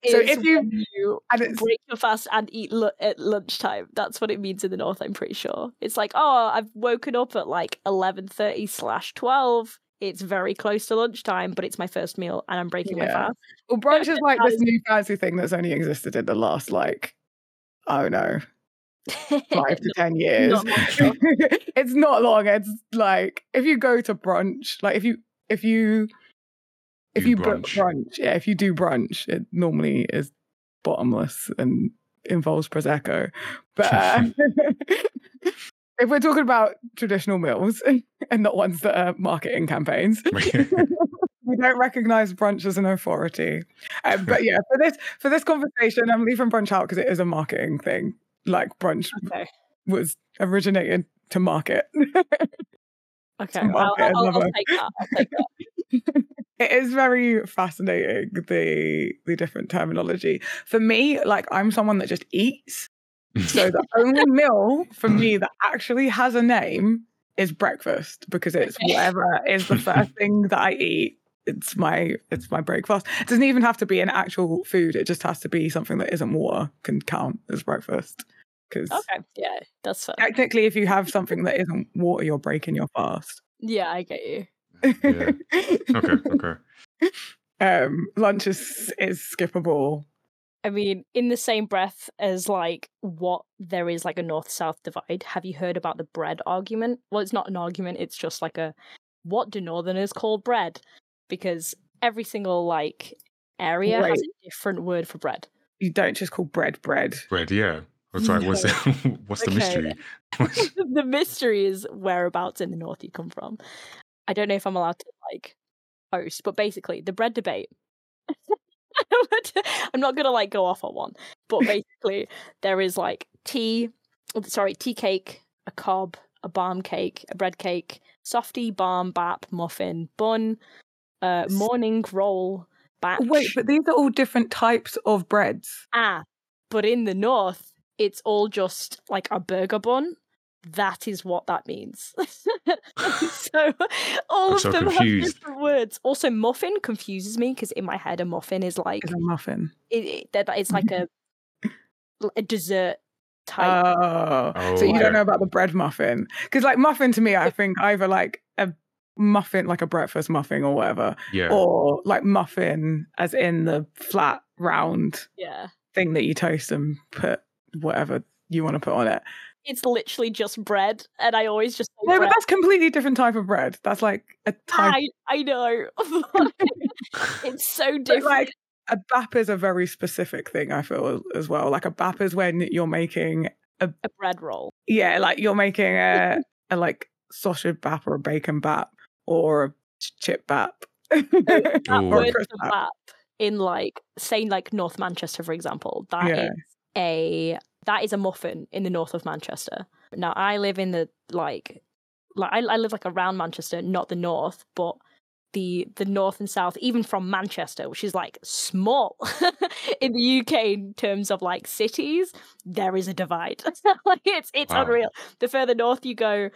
Speaker 1: yeah.
Speaker 2: So if you-
Speaker 3: when you
Speaker 2: and it's
Speaker 3: break your fast and eat lu- at lunchtime. That's what it means in the north. I'm pretty sure. It's like, oh, I've woken up at like eleven thirty slash twelve. It's very close to lunchtime, but it's my first meal, and I'm breaking my fast.
Speaker 2: well, brunch is like this new fancy thing that's only existed in the last like oh don't know five to ten years.
Speaker 3: Not
Speaker 2: it's not long. It's like if you go to brunch, like if you if you if
Speaker 1: Do
Speaker 2: you book
Speaker 1: brunch.
Speaker 2: brunch, yeah, if you do brunch, it normally is bottomless and involves prosecco. But uh, if we're talking about traditional meals and not ones that are marketing campaigns, we don't recognize brunch as an authority. Um, but yeah, for this for this conversation, I'm leaving brunch out because it is a marketing thing. Like brunch
Speaker 3: okay,
Speaker 2: was originated to market.
Speaker 3: okay,
Speaker 2: To
Speaker 3: I'll, I'll, I'll take that. I'll take that.
Speaker 2: it is very fascinating the the different terminology. For me, like I'm someone that just eats. So the only meal for me that actually has a name is breakfast because it's whatever is the first thing that I eat it's my it's my breakfast. It doesn't even have to be an actual food. It just has to be something that isn't water can count as breakfast. Because
Speaker 3: Okay, yeah, that's fair.
Speaker 2: technically, if you have something that isn't water, you're breaking your fast.
Speaker 3: Yeah, I get you.
Speaker 1: Yeah. Okay, okay.
Speaker 2: um, lunch is is skippable.
Speaker 3: I mean, in the same breath as like what there is like a north south divide, have you heard about the bread argument? Well, it's not an argument, it's just like a what do northerners call bread? Because every single like area has a different word for bread.
Speaker 2: You don't just call bread bread.
Speaker 1: Bread, yeah. What's right? What's the, what's the mystery?
Speaker 3: the mystery is whereabouts in the north you come from. I don't know if I'm allowed to like post, but basically the bread debate. I'm not gonna like go off on one, but basically there is like tea, oh, sorry, tea cake, a cob, a barm cake, a bread cake, softy, barm, bap, muffin, bun, uh, morning roll, batch.
Speaker 2: Wait, but these are all different types of breads.
Speaker 3: Ah, but in the north, it's all just like a burger bun. That is what that means. so all
Speaker 1: I'm
Speaker 3: of
Speaker 1: so
Speaker 3: them
Speaker 1: confused.
Speaker 3: have different words. Also, muffin confuses me because in my head, a muffin is like
Speaker 2: Is a muffin.
Speaker 3: it, it, that it's like a a dessert type.
Speaker 2: Oh,
Speaker 1: Oh,
Speaker 2: so you
Speaker 1: okay.
Speaker 2: don't know about the bread muffin? Because like muffin to me, I think either like a muffin, like a breakfast muffin or whatever,
Speaker 1: Yeah.
Speaker 2: or like muffin as in the flat round
Speaker 3: yeah,
Speaker 2: thing that you toast and put whatever you want to put on it.
Speaker 3: it's literally just bread, and I always just say
Speaker 2: No, but that's completely different type of bread. That's like a type.
Speaker 3: I I know. it's so
Speaker 2: But
Speaker 3: different.
Speaker 2: like a bap is a very specific thing. I feel as well. Like a bap is when you're making
Speaker 3: a, a bread roll.
Speaker 2: yeah, like you're making a, a like sausage bap or a bacon bap or a chip bap.
Speaker 3: that
Speaker 2: Or
Speaker 3: word
Speaker 2: crisp bap.
Speaker 3: bap in like say like North Manchester for example that is
Speaker 2: Yeah.
Speaker 3: a that is a muffin in the north of Manchester. Now I live in the like like I, I live like around Manchester, not the north, but the the north and south, even from Manchester, which is like small in the UK in terms of like cities, there is a divide. like it's it's
Speaker 1: Wow.
Speaker 3: unreal. The further north you go,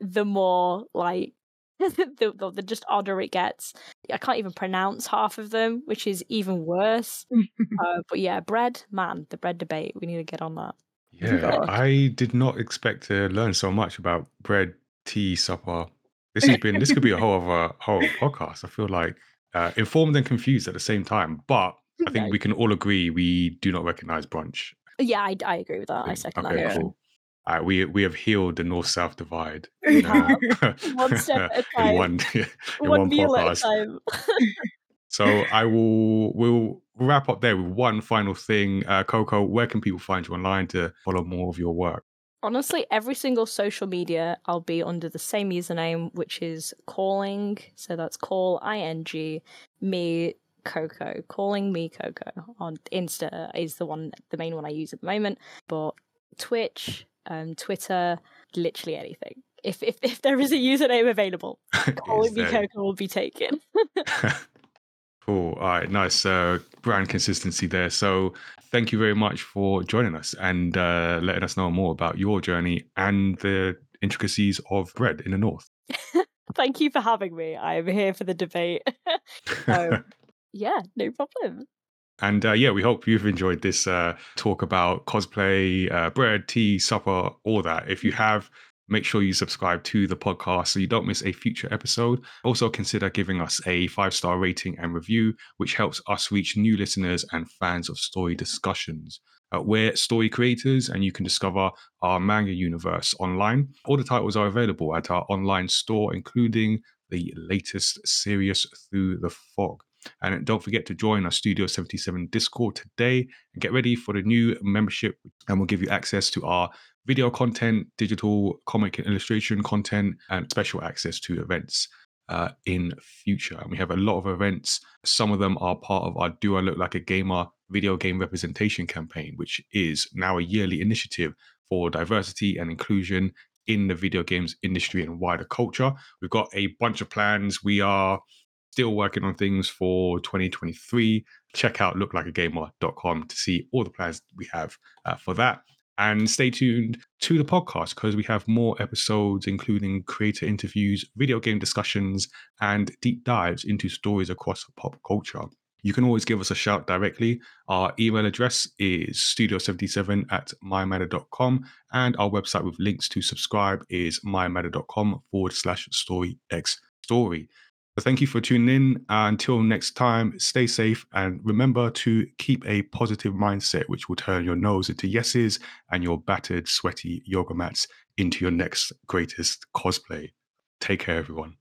Speaker 3: the more like the, the, the just odder it gets. I can't even pronounce half of them, which is even worse. uh, but yeah, bread, man, the bread debate. We need to get on that.
Speaker 1: Yeah, I did not expect to learn so much about bread, tea, supper. This has been this could be a whole other whole podcast. I feel like uh, informed and confused at the same time, but I think
Speaker 3: No.
Speaker 1: we can all agree we do not recognize brunch.
Speaker 3: Yeah, I, I agree with that. I second
Speaker 1: okay,
Speaker 3: that.
Speaker 1: cool. Uh, we we have healed the north south divide.
Speaker 3: One step at a time.
Speaker 1: in one in
Speaker 3: One,
Speaker 1: one
Speaker 3: meal at a
Speaker 1: podcast.
Speaker 3: time.
Speaker 1: So I will we'll wrap up there with one final thing. Uh, Coco, where can people find you online to follow more of your work?
Speaker 3: Honestly, every single social media, I'll be under the same username, which is calling. So that's call ing me Coco. Calling me Coco on Insta is the one, the main one I use at the moment. But Twitch, um, Twitter, literally anything. If if if there is a username available, calling me Coco will be taken.
Speaker 1: cool. All right. Nice uh, brand consistency there. So thank you very much for joining us and uh, letting us know more about your journey and the intricacies of bread in the north.
Speaker 3: Thank you for having me. I am here for the debate. Um, yeah, no problem.
Speaker 1: And uh, yeah, we hope you've enjoyed this uh, talk about cosplay, uh, bread, tea, supper, all that. If you have, make sure you subscribe to the podcast so you don't miss a future episode. Also, consider giving us a five star rating and review, which helps us reach new listeners and fans of story discussions. Uh, we're story creators, and you can discover our manga universe online. All the titles are available at our online store, including the latest Sirius Through the Fog. And don't forget to join our Studio 77 Discord today and get ready for the new membership. And we'll give you access to our video content, digital comic and illustration content, and special access to events uh, in future. And we have a lot of events. Some of them are part of our Do I Look Like a Gamer video game representation campaign, which is now a yearly initiative for diversity and inclusion in the video games industry and wider culture. We've got a bunch of plans. We are still working on things for 2023. Check out looklikeagamer.com to see all the plans we have uh, for that. And stay tuned to the podcast because we have more episodes, including creator interviews, video game discussions, and deep dives into stories across pop culture. You can always give us a shout directly. Our email address is studio77 at mymatter.com, and our website with links to subscribe is mymatter.com forward slash story x story. So thank you for tuning in. Uh, until next time, stay safe and remember to keep a positive mindset, which will turn your noes into yeses and your battered, sweaty yoga mats into your next greatest cosplay. Take care, everyone.